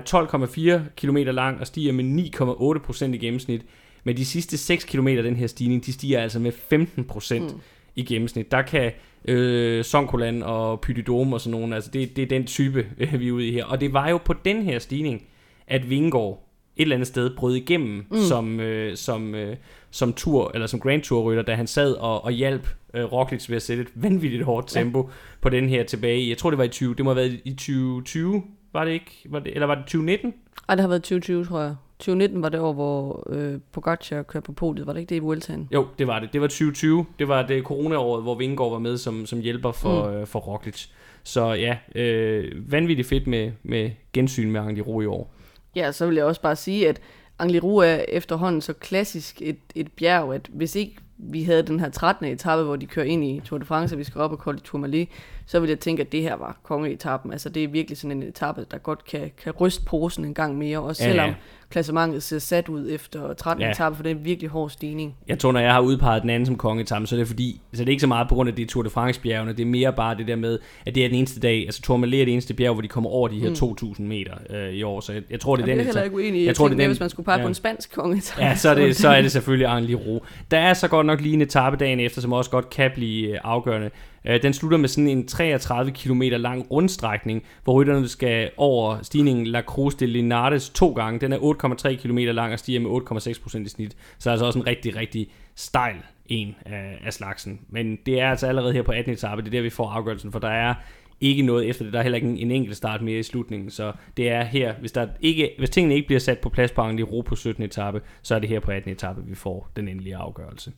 12,4 km lang og stiger med 9,8 procent i gennemsnit. Men de sidste 6 km af den her stigning, de stiger altså med 15 procent mm. i gennemsnit. Der kan øh, Sonkolan og Pydidome og sådan nogle, altså det, det er den type, øh, vi er ude i her. Og det var jo på den her stigning, at Vingegaard et eller andet sted brød igennem mm. som, øh, som, øh, som tur, eller som Grand Tour rytter, da han sad og, og hjalp øh, Roglic ved at sætte et vanvittigt hårdt tempo ja. på den her tilbage jeg tror det var i 20, det må have været i 2020, var det ikke? Var det, eller var det 2019? Ej, det har været 2020, tror jeg. 2019 var det år, hvor øh, Pogacar kørte på podiet. Var det ikke det i Vueltaen? Jo, det var det. Det var 2020. Det var det corona-året, hvor Vingegaard var med som, som hjælper for, mm. øh, for Roglic. Så ja, øh, vanvittigt fedt med, med gensyn med Angliru i år. Ja, så vil jeg også bare sige, at Angliru er efterhånden så klassisk et, et bjerg, at hvis ikke vi havde den her 13. etape, hvor de kører ind i Tour de France, og vi skal op og kolde Tourmalet, så ville jeg tænke, at det her var kongeetappen. Altså det er virkelig sådan en etape, der godt kan, kan ryste posen en gang mere, også Ja, ja. selvom klassementet ser sat ud efter 13. Ja. Ja. etape, for det er en virkelig hård stigning. Jeg tror, når jeg har udpeget den anden som kongeetappe, så er det fordi, så det er ikke så meget på grund af det Tour de France bjergene, det er mere bare det der med, at det er den eneste dag, altså Tourmalet er det eneste bjerg, hvor de kommer over de her mm. 2.000 meter øh, i år, så jeg, jeg tror, det er Jeg den er heller ikke uenig jeg jeg tror, det er den- hvis man skulle pege ja. på en spansk kongeetappe. Ja, så er det, så er det selvfølgelig Angliru. Der er så godt nok lige en etape dagen efter, som også godt kan blive øh, afgørende. Øh, Den slutter med sådan en 33 km lang rundstrækning, hvor rytterne skal over stigningen La Cruz de Linares to gange. Den er 8,3 km lang og stiger med 8,6% i snit. Så altså også en rigtig, rigtig stejl en af, af slagsen. Men det er altså allerede her på 18. etape, det er der, vi får afgørelsen, for der er ikke noget efter det. Der er heller ikke en, en enkelt start mere i slutningen, så det er her, hvis, der ikke, hvis tingene ikke bliver sat på plads på Angliru på 17. etape, så er det her på 18. etape, vi får den endelige afgørelse.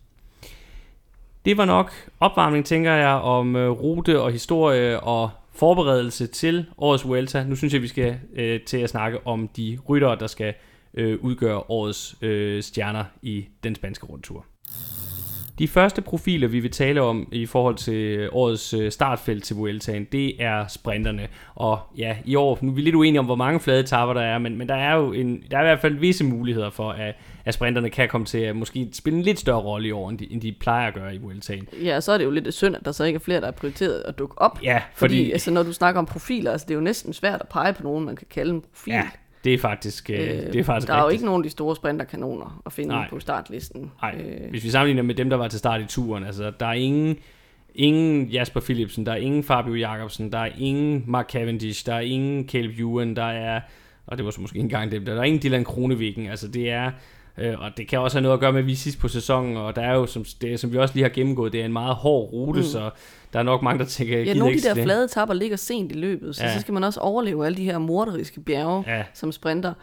Det var nok opvarmning, tænker jeg, om øh, rute og historie og forberedelse til årets Vuelta. Nu synes jeg, vi skal øh, til at snakke om de ryttere, der skal øh, udgøre årets øh, stjerner i den spanske rundtur. De første profiler, vi vil tale om i forhold til årets øh, startfelt til Vueltaen, det er sprinterne. Og ja, i år, nu er vi lidt uenige om, hvor mange flade etapper der er, men, men der er jo en, der er i hvert fald visse muligheder for, at, at sprinterne kan komme til at måske spille en lidt større rolle i år, end de, end de plejer at gøre i Vueltaen. Ja, så er det jo lidt synd, at der så ikke er flere, der er prioriteret at dukke op. Ja, Fordi, fordi... altså, når du snakker om profiler, altså, det er jo næsten svært at pege på nogen, man kan kalde en profil. Ja, det er faktisk, øh, det er faktisk der er jo rigtigt. ikke nogen af de store sprinterkanoner at finde Nej. på startlisten. Nej, Øh, hvis vi sammenligner med dem, der var til start i turen, altså der er ingen, ingen Jasper Philipsen, der er ingen Fabio Jacobsen, der er ingen Mark Cavendish, der er ingen Caleb Ewan, der er, og det var så måske ikke engang dem, der er ingen Dylan Kroneviken, altså det er, øh, og det kan også have noget at gøre med, at vi sidst på sæsonen, og der er jo, som, det, som vi også lige har gennemgået, det er en meget hård rute, mm. så der er nok mange, der tænker, ja, nogle af de der det. flade etapper ligger sent i løbet, så, Ja. ja. så skal man også overleve alle de her morderiske bjerge Ja, som sprinter.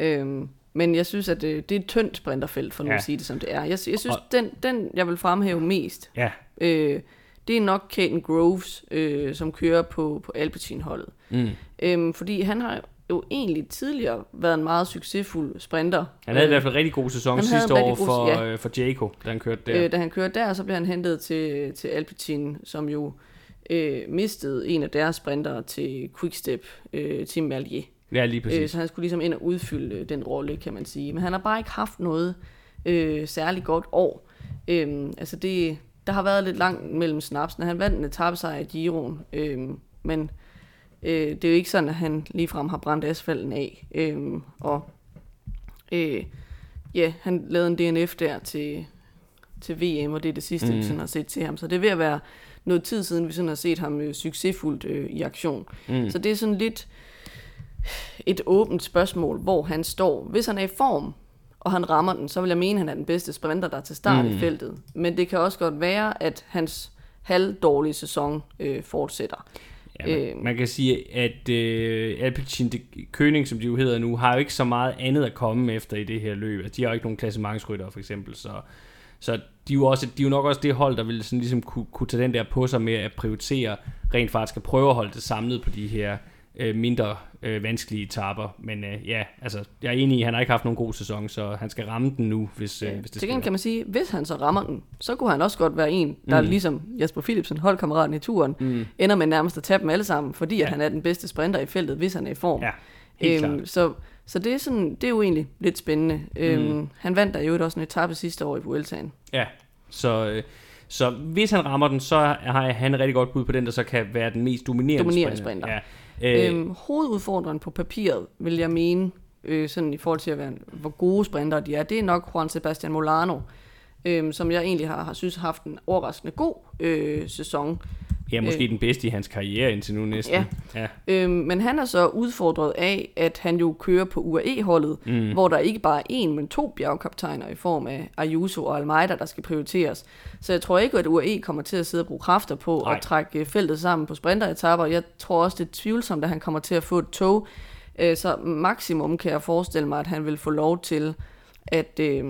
Øhm, men jeg synes, at det, det er et tyndt sprinterfelt, for nu Ja. at sige det som det er. Jeg, jeg synes, Og- den, den jeg vil fremhæve mest, ja, øh, det er nok Caden Groves, øh, som kører på, på Alpecin-holdet. mm. Øhm, fordi han har jo egentlig tidligere været en meget succesfuld sprinter. Han havde i Øh, hvert fald en rigtig god sæson han sidste år god- for, ja. øh, for Jaco, da han kørte der. Øh, da han kørte der, så blev han hentet til, til Alpecin, som jo øh, mistede en af deres sprinter til Quickstep, øh, Tim Merlier. ja, lige Øh, præcis. så han skulle ligesom ind og udfylde øh, den rolle, kan man sige. Men han har bare ikke haft noget øh, særligt godt år. Øhm, altså det, der har været lidt langt mellem snapsene. Han vandt en etappesejr i Giroen, øhm, men øh, det er jo ikke sådan, at han ligefrem har brændt asfalten af. Øhm, og øh, ja, han lavede en DNF der til, til VM, og det er det sidste, mm. vi sådan har set til ham. Så det er ved at være noget tid siden, vi sådan har set ham øh, succesfuldt øh, i aktion. Mm. Så det er sådan lidt et åbent spørgsmål, hvor han står. Hvis han er i form, og han rammer den, så vil jeg mene, at han er den bedste sprinter, der er til start. Mm. i feltet. Men det kan også godt være, at hans halvdårlige sæson øh, fortsætter. Ja, man, Øh. man kan sige, at øh, Alpecin König, som de jo hedder nu, har jo ikke så meget andet at komme efter i det her løb. Altså, de har jo ikke nogen klassementsrytter, for eksempel, så, så de, er jo også, de er jo nok også det hold, der vil sådan ligesom kunne, kunne tage den der på sig med at prioritere, rent faktisk at prøve at holde det samlet på de her øh, mindre øh, vanskelige etaper. Men øh, ja, altså, jeg er enig i, at han har ikke haft nogen god sæson, så han skal ramme den nu, hvis, øh, hvis det Til gengæld kan man sige, hvis han så rammer den, så kunne han også godt være en, der Mm. ligesom Jasper Philipsen, holdkammeraten i turen, Mm. ender med nærmest at tabe dem alle sammen, fordi ja. At han er den bedste sprinter i feltet, hvis han er i form. Ja, helt klart. så, så det er, sådan, det er jo egentlig lidt spændende. Mm. Øhm, han vandt der jo også en etape sidste år i Vueltaen. Ja, så, øh, så hvis han rammer den, så har han et rigtig godt bud på den, der så kan være den mest dominerende, Dominerende sprinter. sprinter. Ja. Øh, Øhm, hovedudfordreren på papiret, vil jeg mene, øh, sådan i forhold til at være, hvor gode sprinter de er, det er nok Juan Sebastian Molano, øh, som jeg egentlig har, har synes har haft en overraskende god øh, sæson ja, måske øh, den bedste i hans karriere indtil nu næsten. Ja. ja. Øhm, men han er så udfordret af, at han jo kører på UAE-holdet, Mm. hvor der ikke bare er én, men to bjergkaptajner i form af Ayuso og Almeida, der skal prioriteres. Så jeg tror ikke, at UAE kommer til at sidde og bruge kræfter på Nej. at trække øh, feltet sammen på sprinteretapper. Jeg tror også, det er tvivlsomt, at han kommer til at få et tog. Øh, Så maksimum kan jeg forestille mig, at han vil få lov til at, øh,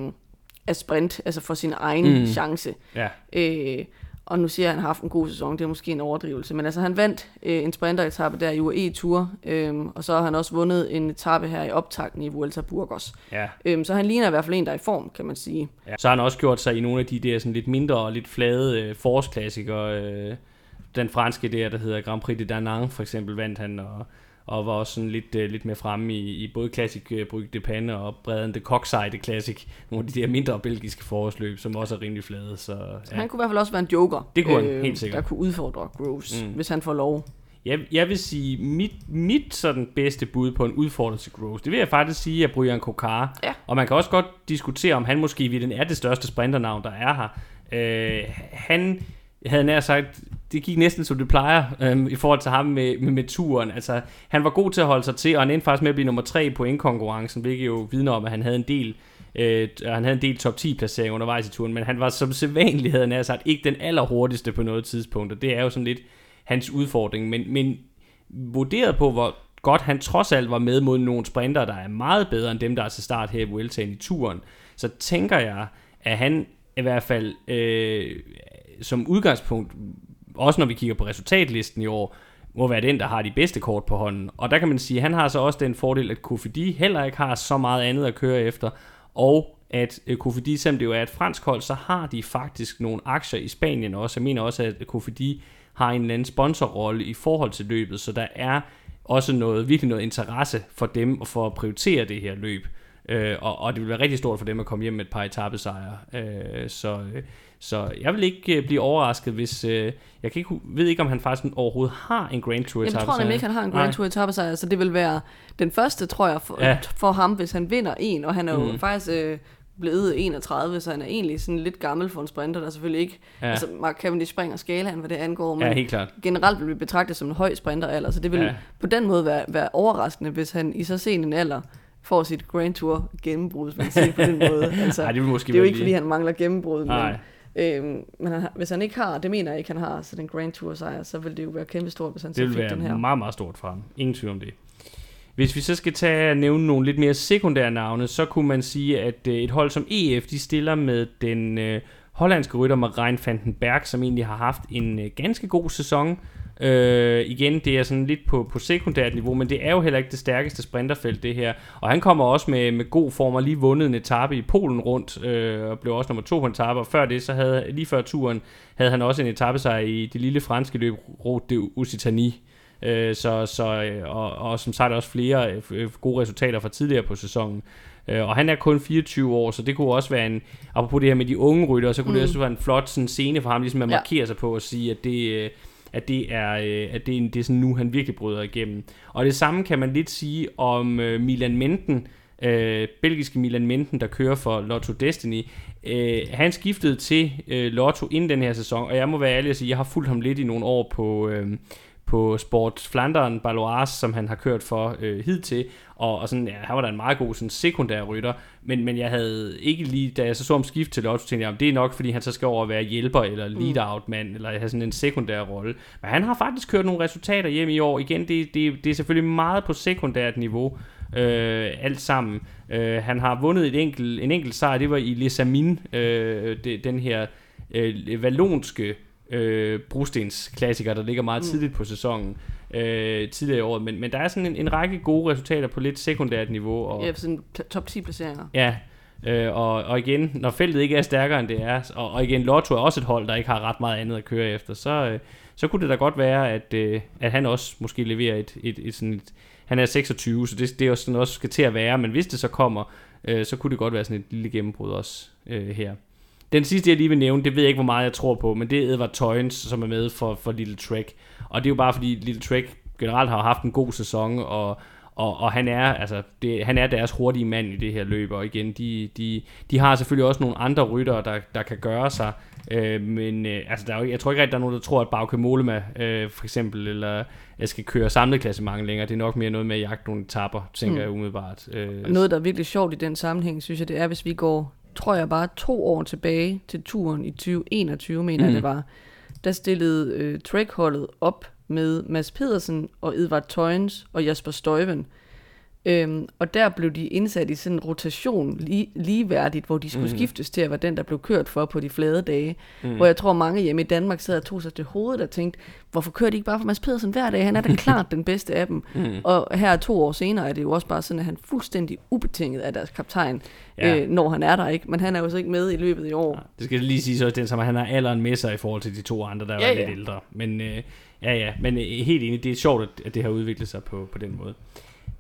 at sprint, altså for sin egen mm. chance. ja. Øh, og nu siger jeg, at han har haft en god sæson, det er måske en overdrivelse, men altså han vandt øh, en sprinteretappe der i UAE Tour, øh, og så har han også vundet en etape her i optakten i Vuelta Burgos. ja. Øh, så han ligner i hvert fald en, der er i form, kan man sige. Ja. Så har han også gjort sig i nogle af de der sådan lidt mindre og lidt flade øh, forårsklassikere. Øh, den franske der, der hedder Grand Prix de Danang, for eksempel, vandt han, og, og var også sådan lidt, øh, lidt mere fremme i, i både Classic øh, Brygge de Panne og Breden de Coxside Classic, nogle af de der mindre belgiske forårsløb, som også er rimelig flade. Så, ja. han kunne i hvert fald også være en joker, øh, Det kunne han, helt sikkert. der kunne udfordre Groves, Mm. hvis han får lov. Jeg, jeg vil sige, mit, mit sådan bedste bud på en udfordring til Groves, det vil jeg faktisk sige, at Brian Kokar. Ja. Og man kan også godt diskutere, om han måske i virkeligheden er det største sprinternavn, der er her. Øh, han havde nær sagt, det gik næsten som det plejer øhm, i forhold til ham med, med, med turen. Altså, han var god til at holde sig til, og han endte faktisk med at blive nummer 3 i pointkonkurrencen, hvilket jo vidner om, at han havde en del Øh, han havde en del top 10 placering undervejs i turen, men han var som sædvanlig, havde han nær sagt, ikke den allerhurtigste på noget tidspunkt, og det er jo sådan lidt hans udfordring, men, men vurderet på, hvor godt han trods alt var med mod nogle sprinter, der er meget bedre end dem, der er til start her i Vueltaen i turen, så tænker jeg, at han i hvert fald øh, som udgangspunkt, også når vi kigger på resultatlisten i år, må være den, der har de bedste kort på hånden. Og der kan man sige, at han har så også den fordel, at Kofidi heller ikke har så meget andet at køre efter, og at øh, Kofidi, selvom det jo er et fransk hold, så har de faktisk nogle aktier i Spanien også. Jeg mener også, at Kofidi har en eller anden sponsorrolle i forhold til løbet, så der er også noget, virkelig noget interesse for dem og for at prioritere det her løb. Øh, og, og det vil være rigtig stort for dem at komme hjem med et par etappesejre. Øh, så, øh, så jeg vil ikke øh, blive overrasket, hvis... Øh, jeg kan ikke, ved ikke, om han faktisk overhovedet har en Grand Tour etappesejr. Jeg tror nemlig ikke, han har en Grand Nej. Tour etappesejr, så det vil være den første, tror jeg, for, ja. for ham, hvis han vinder en. Og han er jo mm. faktisk... Øh, blevet 31, så han er egentlig sådan lidt gammel for en sprinter, der selvfølgelig ikke... Ja. Altså, Mark Cavendish springer skalaen, hvad det angår, men ja, helt klart. generelt vil vi betragte som en høj sprinter alder, så det vil ja. på den måde være, være overraskende, hvis han i så sen en alder får sit Grand Tour gennembrud, hvis man siger på den måde. Altså, Ej, det, vil måske det er jo ikke, lige. fordi han mangler gennembrud, men, øhm, men han, hvis han ikke har, det mener jeg ikke, han har, så den Grand Tour sejr, så vil det jo være kæmpe stort, hvis han så fik den her. Det vil være meget, meget stort for ham. Ingen tvivl om det. Hvis vi så skal tage nævne nogle lidt mere sekundære navne, så kunne man sige, at øh, et hold som EF, de stiller med den øh, hollandske rytter Marijn van den Berg, som egentlig har haft en øh, ganske god sæson. Øh, igen, det er sådan lidt på, på sekundært niveau, men det er jo heller ikke det stærkeste sprinterfelt, det her. Og han kommer også med, med god form og lige vundet en etape i Polen rundt, øh, og blev også nummer to på en etape. Og før det, så havde, lige før turen, havde han også en etape sig i det lille franske løb Route de Occitanie. Øh, så, så, øh, og, og som sagt også flere øh, gode resultater fra tidligere på sæsonen. Og han er kun 24 år, så det kunne også være en, apropos det her med de unge rytter, så kunne mm. det også være en flot sådan, scene for ham, ligesom at markere ja. sig på og sige, at det, at det er, øh, at det er, det er sådan nu, han virkelig bryder igennem. Og det samme kan man lidt sige om øh, Milan Menten, øh, belgiske Milan Menten, der kører for Lotto Destiny. Øh, han skiftede til øh, Lotto inden den her sæson, og jeg må være ærlig at sige, at jeg har fulgt ham lidt i nogle år på, øh, på Sport Flandern Baloise, som han har kørt for øh, hidtil, og, og sådan, ja, han var da en meget god sådan, sekundær rytter, men, men jeg havde ikke lige, da jeg så så ham skifte til Lotto, tænkte jeg, det er nok, fordi han så skal over at være hjælper, eller mm. lead-out-mand, eller have sådan en sekundær rolle. Men han har faktisk kørt nogle resultater hjem i år. Igen, det, det, det er selvfølgelig meget på sekundært niveau, øh, alt sammen. Øh, han har vundet et enkelt, en enkelt sejr, det var i Les Amines, øh, det, den her øh, vallonske øh, brostens klassiker, der ligger meget mm. tidligt på sæsonen øh, tidligere i året. Men, men der er sådan en, en række gode resultater på lidt sekundært niveau. Og, ja, sådan top 10 placeringer. Ja, øh, og, og igen, når feltet ikke er stærkere end det er, og, og igen, Lotto er også et hold, der ikke har ret meget andet at køre efter, så, øh, så kunne det da godt være, at, øh, at han også måske leverer et, et, et, sådan et han er 26, så det, det er også sådan også skal til at være, men hvis det så kommer, øh, så kunne det godt være sådan et lille gennembrud også øh, her. Den sidste, jeg lige vil nævne, det ved jeg ikke, hvor meget jeg tror på, men det er Edward Toynes, som er med for, for Little Trek. Og det er jo bare fordi Little Trek generelt har haft en god sæson, og, og, og han, er, altså, det, han er deres hurtige mand i det her løb, og igen, de, de, de har selvfølgelig også nogle andre ryttere, der, der kan gøre sig, øh, men øh, altså, der er jo, jeg tror ikke rigtig, der er nogen, der tror, at Bauke Molema øh, for eksempel, eller jeg skal køre samlet klasse mange længere, det er nok mere noget med at jagte nogle tapper, tænker mm. jeg umiddelbart. Øh, noget, der er virkelig sjovt i den sammenhæng, synes jeg, det er, hvis vi går tror jeg bare to år tilbage til turen i 2021, mener mm. det var, der stillede øh, Trek-holdet op med Mads Pedersen og Edvard Tøjens og Jasper Støjven. Øhm, og der blev de indsat i sådan en rotation lige, ligeværdigt, hvor de skulle mm. skiftes til at være den, der blev kørt for på de flade dage. Mm. Hvor jeg tror, mange hjemme i Danmark sad og tog sig til hovedet og tænkte, hvorfor kører de ikke bare for Mads Pedersen hver dag? Han er da klart den bedste af dem. Mm. Og her to år senere er det jo også bare sådan, at han fuldstændig ubetinget af deres kaptajn, ja. øh, når han er der ikke. Men han er jo så ikke med i løbet i år. Ja, det skal lige sige så, den som han har alderen med sig i forhold til de to andre, der ja, var ja. lidt ældre. Men øh, ja, ja, men øh, helt enig, det er sjovt, at det har udviklet sig på, på den måde.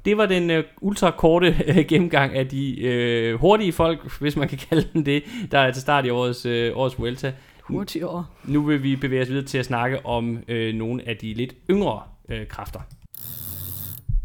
Det var den uh, ultrakorte uh, gennemgang af de uh, hurtige folk, hvis man kan kalde dem det, der er til start i årets, uh, årets Vuelta. Hurtige år. Nu vil vi bevæge os videre til at snakke om uh, nogle af de lidt yngre uh, kræfter.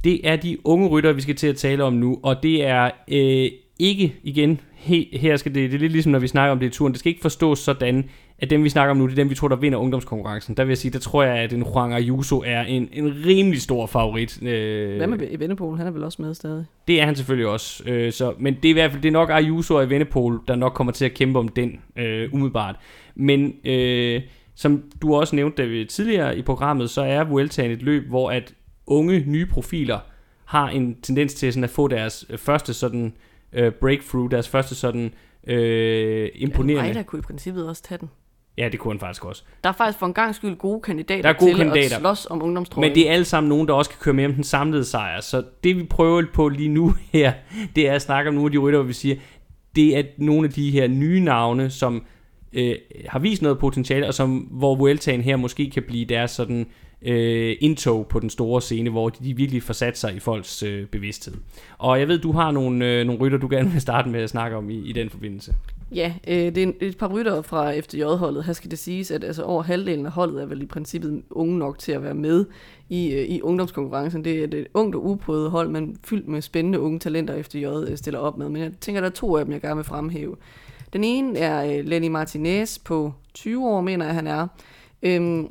Det er de unge rytter, vi skal til at tale om nu, og det er uh, ikke igen, he, her skal det, det er lidt ligesom når vi snakker om det i turen, det skal ikke forstås sådan, at dem vi snakker om nu, det er dem vi tror, der vinder ungdomskonkurrencen. Der vil jeg sige, der tror jeg, at en Juan Ayuso er en, en rimelig stor favorit. Øh, Hvad med Evenepoel? Han er vel også med stadig? Det er han selvfølgelig også. Øh, så, men det er i hvert fald det er nok Ayuso og Evenepoel, der nok kommer til at kæmpe om den øh, umiddelbart. Men øh, som du også nævnte David, tidligere i programmet, så er Vueltaen et løb, hvor at unge nye profiler har en tendens til sådan at få deres første sådan øh, breakthrough, deres første sådan øh, imponerende... Ja, der kunne i princippet også tage den. Ja, det kunne han faktisk også. Der er faktisk for en gang skyld gode kandidater Der er gode til kandidater. at slås om ungdomstrøjen. Men det er alle sammen nogen, der også kan køre med om den samlede sejr. Så det vi prøver på lige nu her, det er at snakke om nogle af de rytter, vi siger, det er nogle af de her nye navne, som øh, har vist noget potentiale, og som, hvor Vueltaen her måske kan blive deres sådan øh, indtog på den store scene, hvor de, de virkelig får sat sig i folks øh, bevidsthed. Og jeg ved, du har nogle, øh, nogle rytter, du gerne vil starte med at snakke om i, i den forbindelse. Ja, øh, det er et par ryttere fra FDJ-holdet. Her skal det siges, at altså, over halvdelen af holdet er vel i princippet unge nok til at være med i, øh, i ungdomskonkurrencen. Det er et, ungt og uprøvet hold, men fyldt med spændende unge talenter, FDJ øh, stiller op med. Men jeg tænker, der er to af dem, jeg gerne vil fremhæve. Den ene er øh, Lenny Martinez på 20 år, mener jeg, han er. Øhm,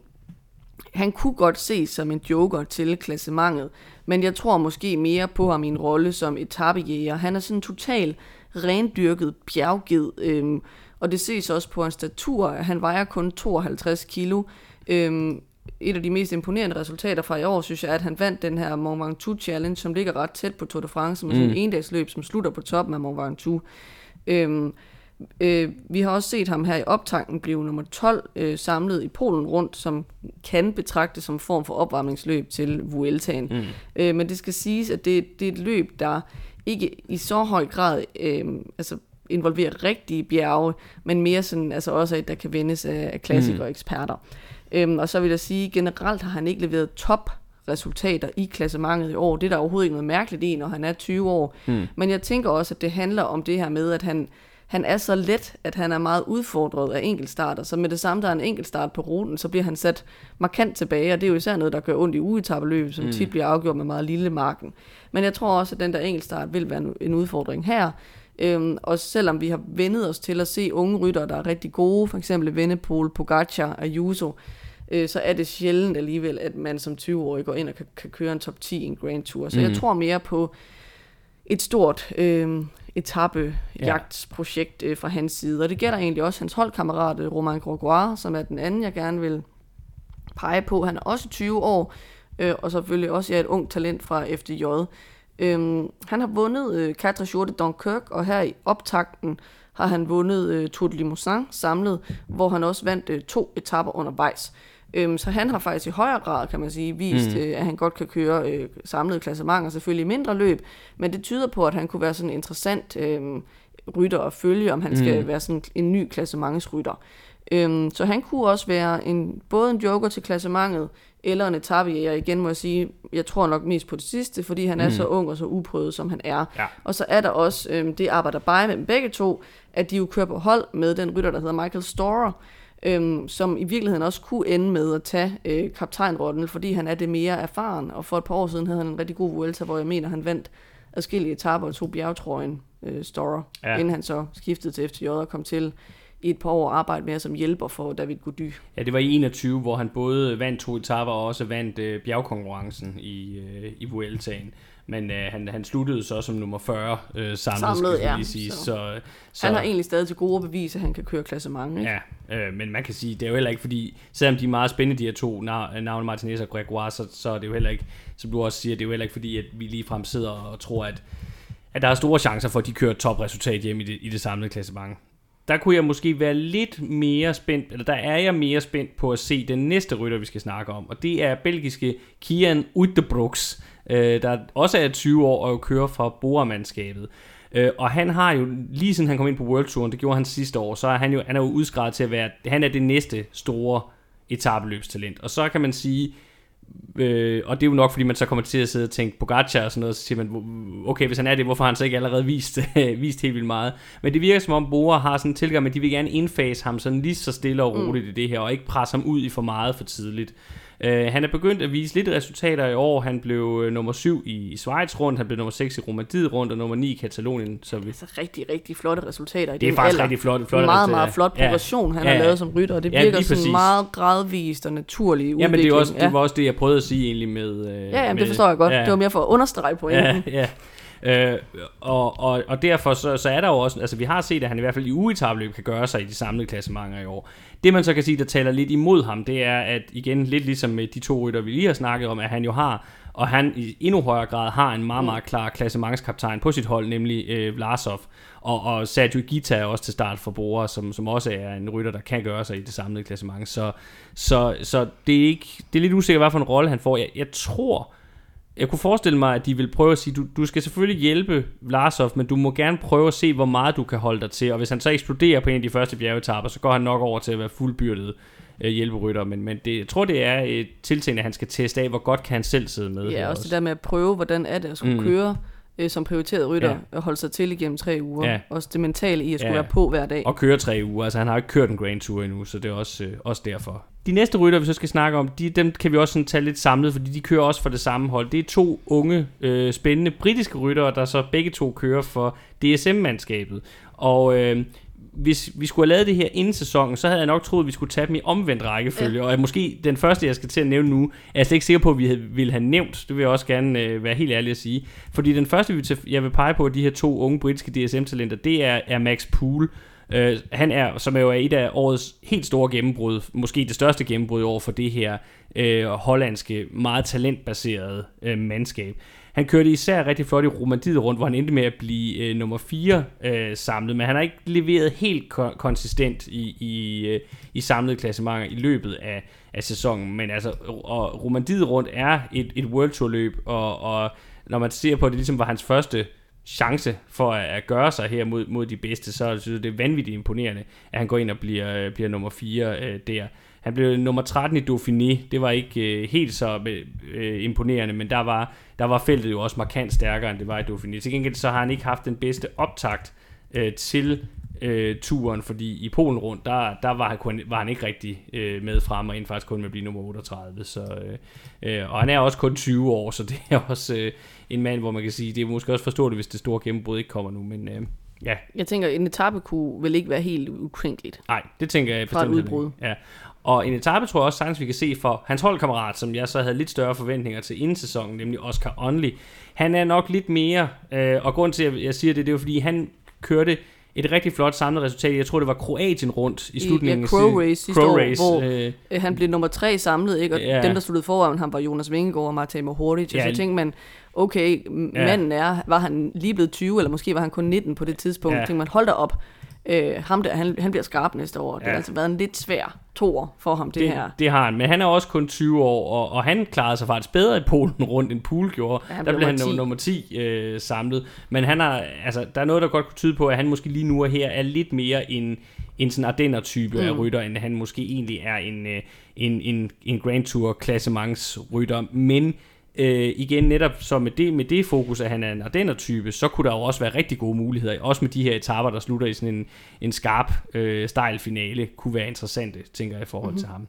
han kunne godt ses som en joker til klassementet, men jeg tror måske mere på ham i en rolle som etappejæger. Han er sådan total rendyrket bjergged, øhm, og det ses også på hans statur. Han vejer kun 52 kilo. Øhm, et af de mest imponerende resultater fra i år, synes jeg, er, at han vandt den her Mont Ventoux Challenge, som ligger ret tæt på Tour de France, med mm. sådan en endagsløb, som slutter på toppen af Mont Ventoux. Øhm, øh, vi har også set ham her i optanken blive nummer 12 øh, samlet i Polen rundt, som kan betragtes som form for opvarmningsløb til Vueltaen. Mm. Øh, men det skal siges, at det, det er et løb, der ikke i så høj grad øh, altså involverer rigtige bjerge, men mere sådan, altså også at der kan vendes af, af klassikere og eksperter. Øhm, og så vil jeg sige, generelt har han ikke leveret top resultater i klassementet i år. Det er der overhovedet ikke noget mærkeligt i, når han er 20 år. Mm. Men jeg tænker også, at det handler om det her med, at han, han er så let, at han er meget udfordret af enkeltstarter. Så med det samme, der er en enkeltstart på ruten, så bliver han sat markant tilbage, og det er jo især noget, der gør ondt i ugetabeløb, som mm. tit bliver afgjort med meget lille marken. Men jeg tror også, at den der enkeltstart vil være en- udfordring her. Øhm, og selvom vi har vendet os til at se unge ryttere, der er rigtig gode, for eksempel Vennepol, Pogacar, Ayuso, øh, så er det sjældent alligevel, at man som 20-årig går ind og kan, kan køre en top 10 i en Grand Tour. Så mm. jeg tror mere på et stort øh, etappejagtsprojekt øh, fra hans side. Og det gælder egentlig også hans holdkammerat øh, Romain Gregoire, som er den anden, jeg gerne vil pege på. Han er også 20 år, øh, og selvfølgelig også er et ung talent fra FDJ. Øhm, han har vundet øh, Quatre Jours de Dunkirk, og her i optakten har han vundet øh, Tour de Limousin samlet, hvor han også vandt øh, to etapper undervejs. Øhm, så han har faktisk i højere grad, kan man sige, vist, mm. øh, at han godt kan køre øh, samlede klassementer, selvfølgelig mindre løb, men det tyder på, at han kunne være sådan en interessant øh, rytter at følge, om han skal være sådan en ny klassementsrytter. Øhm, så han kunne også være en, både en joker til klassementet, eller en etappejæger. Igen må jeg sige, jeg tror nok mest på det sidste, fordi han er så ung og så uprøvet, som han er. Ja. Og så er der også, øhm, det arbejder bare med dem begge to, at de jo kører på hold med den rytter, der hedder Michael Storer, øhm, som i virkeligheden også kunne ende med at tage øh, kaptajnrollen, fordi han er det mere erfaren. Og for et par år siden havde han en rigtig god Vuelta, hvor jeg mener, han vandt adskillige etapper og tog bjergtrøjen øh, Storer, Ja. inden han så skiftede til FTJ og kom til i et par år arbejde mere som hjælper for David Gody. Ja, det var i 21, hvor han både vandt to etaper og også vandt øh, bjergkonkurrencen i, øh, i Vueltaen. Men øh, han, han sluttede så som nummer 40 øh, samlet, Samlet, skal ja. lige sige. Så- Så, så, Han har egentlig stadig til gode at bevise, at han kan køre klassement. Ikke? Ja, øh, men man kan sige, det er jo heller ikke fordi, selvom de er meget spændende, de her to nav- navne, Martinez og Gregoire, så, så er det jo heller ikke, som du også siger, det er jo heller ikke fordi, at vi ligefrem sidder og tror, at, at der er store chancer for, at de kører topresultat hjem i det, i det samlede klassement. Der kunne jeg måske være lidt mere spændt, eller der er jeg mere spændt på at se den næste rytter, vi skal snakke om, og det er belgiske Kian Uitebrooks, øh, der også er 20 år og jo kører fra Bora-mandskabet. Øh, og han har jo, lige siden han kom ind på World Touren, det gjorde han sidste år, så er han jo, han er jo udskrevet til at være, han er det næste store etabeløbstalent. Og så kan man sige, øh, og det er jo nok, fordi man så kommer til at sidde og tænke Pogacar og sådan noget, så siger man, "Hvor- okay, hvis han er det, hvorfor har han så ikke allerede vist, vist helt vildt meget? Men det virker som om Bora har sådan en tilgang, at de vil gerne indfase ham sådan lige så stille og roligt mm. i det her, og ikke presse ham ud i for meget for tidligt. Uh, han er begyndt at vise lidt resultater i år. Han blev uh, nummer 7 i, i Schweiz rundt, han blev nummer 6 i Romandiet rundt, og nummer 9 i Katalonien. Så vi, Altså rigtig, rigtig flotte resultater i det er den faktisk alder. rigtig flot. flot meget, meget flot progression, ja. han Ja, har ja. lavet som rytter, og det Ja, virker sådan præcis. meget gradvist og naturlig Ja, men det, er også, ja. det var også det, jeg prøvede at sige egentlig med... Uh, Ja, jamen, med, det forstår jeg godt. Ja. Det var mere for at understrege pointen. Ja, Øh, og, og, og derfor så, så er der jo også, altså vi har set, at han i hvert fald i ugetabløb kan gøre sig i de samlede klassementer i år. Det man så kan sige, der taler lidt imod ham, det er, at igen, lidt ligesom med de to rytter, vi lige har snakket om, at han jo har og han i endnu højere grad har en meget, meget klar klassementskaptajn på sit hold, nemlig øh, Vlasov. Og, og Sergio Gita er også til start for borger, som, som også er en rytter, der kan gøre sig i det samlede klassement. Så, så, så det, er ikke, det er lidt usikkert, hvad for en rolle han får. Jeg, jeg tror, jeg kunne forestille mig, at de vil prøve at sige, du, du skal selvfølgelig hjælpe Vlasov, men du må gerne prøve at se, hvor meget du kan holde dig til. Og hvis han så eksploderer på en af de første bjergetapper, så går han nok over til at være fuldbyrdet øh, hjælperytter, men, men det, jeg tror, det er et tiltagende, at han skal teste af, hvor godt kan han selv sidde med. Ja, også, også det der med at prøve, hvordan er det at skulle mm. køre øh, som prioriteret rytter ja. og holde sig til igennem tre uger. Ja. Også det mentale i at skulle ja. være på hver dag. Og køre tre uger. Altså han har ikke kørt en Grand Tour endnu, så det er også, øh, også derfor. De næste rytter, vi så skal snakke om, de, dem kan vi også sådan tage lidt samlet, fordi de kører også for det samme hold. Det er to unge, øh, spændende britiske ryttere, der så begge to kører for DSM-mandskabet. Og øh, hvis vi skulle have lavet det her inden sæsonen, så havde jeg nok troet, at vi skulle tage dem i omvendt rækkefølge. Ja. Og måske den første, jeg skal til at nævne nu, er jeg slet ikke sikker på, at vi ville have nævnt. Det vil jeg også gerne øh, være helt ærlig at sige. Fordi den første, jeg vil pege på, de her to unge britiske DSM-talenter, det er, er Max Poole. Uh, han er, som er jo et af årets helt store gennembrud, måske det største gennembrud over for det her uh, hollandske, meget talentbaserede uh, mandskab. Han kørte især rigtig flot i Romandiet rundt, hvor han endte med at blive øh, nummer 4 øh, samlet, men han har ikke leveret helt ko- konsistent i, i, øh, i samlede klassementer i løbet af, af sæsonen. Men altså, og Romandiet rundt er et, et World Tour løb, og, og når man ser på, at det ligesom var hans første chance for at, at gøre sig her mod, mod de bedste, så synes jeg, det er vanvittigt imponerende, at han går ind og bliver, øh, bliver nummer 4 øh, der. Han blev nummer 13 i Dauphiné. Det var ikke øh, helt så øh, imponerende, men der var, der var feltet jo også markant stærkere, end det var i Dauphiné. Til gengæld så har han ikke haft den bedste optakt øh, til øh, turen, fordi i Polen rundt, der, der var, han, kun, var han ikke rigtig øh, med frem, og endte faktisk kun med at blive nummer 38. Så, øh, øh, og han er også kun 20 år, så det er også øh, en mand, hvor man kan sige, det er måske også forståeligt, hvis det store gennembrud ikke kommer nu, men... Øh, Ja. Jeg tænker, en etape kunne vel ikke være helt ukrænkeligt. Nej, det tænker jeg Fra et udbrud. Ja. Og en etape tror jeg også sagtens, vi kan se for hans holdkammerat, som jeg så havde lidt større forventninger til inden sæsonen, nemlig Oscar Only. Han er nok lidt mere, øh, og grund til, at jeg siger det, det er jo fordi, han kørte et rigtig flot samlet resultat. Jeg tror, det var Kroatien rundt i slutningen. Ja, Crow Race sidste Crow år, Race, hvor øh, øh, han blev nummer tre samlet, ikke? og ja. dem, der sluttede foran ham, var Jonas Vingegaard og Martin Mohoric. Ja. Så tænkte man, okay, manden er, var han lige blevet 20, eller måske var han kun 19 på det tidspunkt. Ja. tænkte man, hold da op. Øh, ham der, han, han bliver skarp næste år. Ja. Det har altså været en lidt svær tor for ham, det, det her. Det har han, men han er også kun 20 år, og, og han klarede sig faktisk bedre i Polen rundt, end Pool gjorde. Ja, der blev han 10. nummer 10 øh, samlet. Men han har, altså, der er noget, der godt kunne tyde på, at han måske lige nu er her er lidt mere en, en sådan Ardenner-type mm. af rytter, end han måske egentlig er en, øh, en, en, en Grand Tour klassementsrytter. Men øh, igen netop så med det, med det fokus, at han er en Ardenner-type, så kunne der jo også være rigtig gode muligheder, også med de her etaper, der slutter i sådan en, en skarp øh, stejl finale, kunne være interessante, tænker jeg, i forhold mm-hmm. til ham.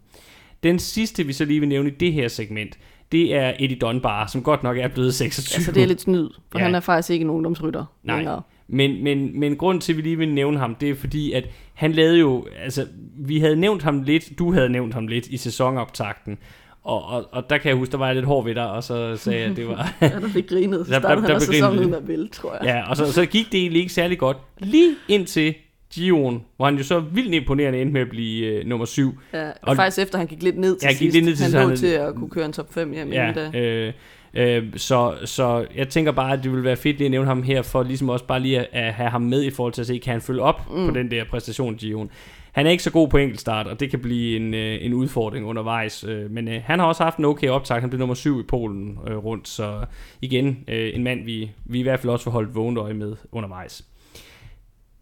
Den sidste, vi så lige vil nævne i det her segment, det er Eddie Dunbar, som godt nok er blevet 26. Altså det er lidt snyd, for ja. han er faktisk ikke en ungdomsrytter Nej. længere. Men, men, men grund til, at vi lige vil nævne ham, det er fordi, at han lavede jo, altså vi havde nævnt ham lidt, du havde nævnt ham lidt i sæsonoptakten, og, og, og der kan jeg huske, der var jeg lidt hård ved dig, og så sagde jeg, at det var... ja, der fik grinet. Der, der, han der sæsonen uden at vil, tror jeg. Ja, og så, så gik det egentlig ikke særlig godt. Lige indtil Gion, hvor han jo så vildt imponerende endte med at blive øh, nummer syv. Ja, og, og faktisk efter han gik lidt ned til ja, sidst. Gik lidt ned til han lå til at kunne køre en top 5 hjem ja, inden øh, øh, så, så jeg tænker bare, at det ville være fedt lige at nævne ham her, for ligesom også bare lige at, at have ham med i forhold til at se, kan han følge op mm. på den der præstation, Gion. Han er ikke så god på enkeltstart, og det kan blive en, øh, en udfordring undervejs. Øh, men øh, han har også haft en okay optag. Han blev nummer syv i Polen øh, rundt, så igen øh, en mand, vi, vi i hvert fald også får holdt vågent øje med undervejs.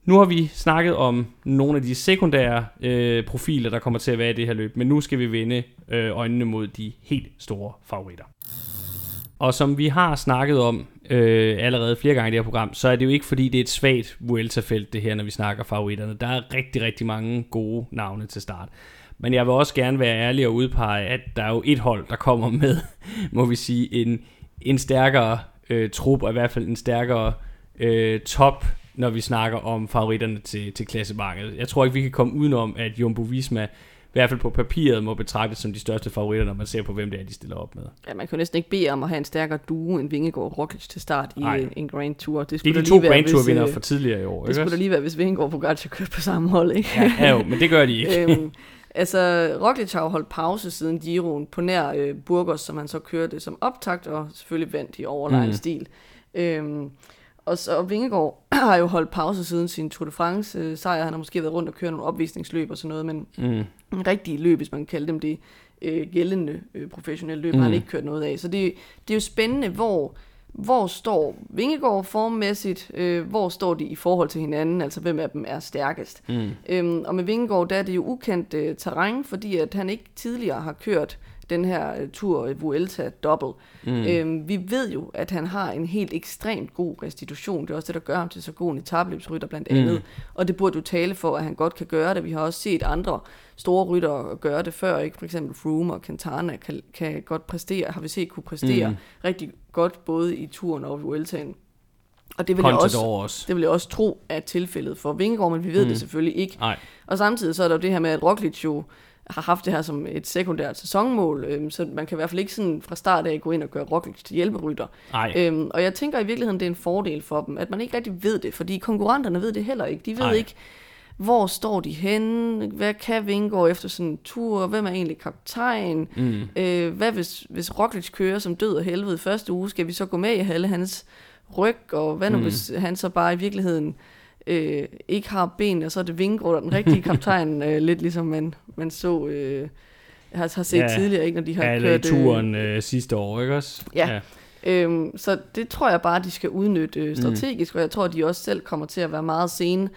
Nu har vi snakket om nogle af de sekundære øh, profiler, der kommer til at være i det her løb, men nu skal vi vende øh, øjnene mod de helt store favoritter. Og som vi har snakket om øh, allerede flere gange i det her program, så er det jo ikke fordi, det er et svagt Vuelta-felt det her, når vi snakker favoritterne. Der er rigtig, rigtig mange gode navne til start. Men jeg vil også gerne være ærlig og udpege, at der er jo et hold, der kommer med, må vi sige, en, en stærkere øh, trup, og i hvert fald en stærkere øh, top, når vi snakker om favoritterne til, til klassemarkedet. Jeg tror ikke, vi kan komme udenom, at Jumbo Visma hvert fald på papiret må betragtes som de største favoritter, når man ser på, hvem det er, de stiller op med. Ja, man kan næsten ikke bede om at have en stærkere duo end Vingegaard og Roglic til start i Nej. en, Grand Tour. Det skulle er de to Grand Tour hvis, vinder øh, fra tidligere i år, Det ikke skulle da lige være, hvis Vingegaard og Pogacar kørte på samme hold, ikke? Ja, ja, jo, men det gør de ikke. øhm, altså, Roglic har jo holdt pause siden Giroen på nær øh, Burgos, som han så kørte som optakt, og selvfølgelig vandt i overlegen mm. stil. Øhm, og så og Vingegaard har jo holdt pause siden sin Tour de France øh, sejr. Han har måske været rundt og køre nogle opvisningsløb og sådan noget, men Mm. en rigtig løb, hvis man kan kalde dem det, øh, gældende øh, professionelle løb, Mm. mm. har han ikke kørt noget af. Så det, det er jo spændende, hvor, hvor står Vingegaard formmæssigt, øh, hvor står de i forhold til hinanden, altså hvem af dem er stærkest. Mm. Øhm, og med Vingegaard, der er det jo ukendt øh, terræn, fordi at han ikke tidligere har kørt den her øh, tur øh, Vuelta Double. Mm. Øhm, vi ved jo, at han har en helt ekstremt god restitution. Det er også det, der gør ham til så god en etabløbsrytter blandt andet. Mm. Og det burde jo tale for, at han godt kan gøre det. Vi har også set andre store ryttere gøre det før. Ikke? For eksempel Froome og Quintana kan, kan godt præstere, har vi set kunne præstere Mm. mm. rigtig godt, både i turen og Vueltaen. Og det vil, jeg også, også. det vil jeg også tro er tilfældet for Vingegaard, men vi ved mm. det selvfølgelig ikke. Nej. Og samtidig så er der jo det her med, at Roglic jo har haft det her som et sekundært sæsonmål, øhm, så man kan i hvert fald ikke sådan fra start af gå ind og gøre Roglic til hjælperytter. Nej. Øhm, og jeg tænker i virkeligheden, det er en fordel for dem, at man ikke rigtig ved det, fordi konkurrenterne ved det heller ikke. De ved. Ej. ikke, hvor står de henne, hvad kan Vingegaard efter sådan en tur, hvem er egentlig kaptajn, Mm. øh, hvad hvis, hvis Roglic kører som død og helvede første uge, skal vi så gå med i halve hans ryg, og hvad nu mm. hvis han så bare i virkeligheden øh, ikke har ben, og så er det Vingegaard, den rigtige kaptajn, øh, lidt ligesom man, man så, øh, har, har set Ja. ja. tidligere, ikke, når de har Ja, kørt... turen øh, sidste år, ikke også? Ja. Øhm, så det tror jeg bare, de skal udnytte øh, strategisk, mm. og jeg tror, de også selv kommer til at være meget sene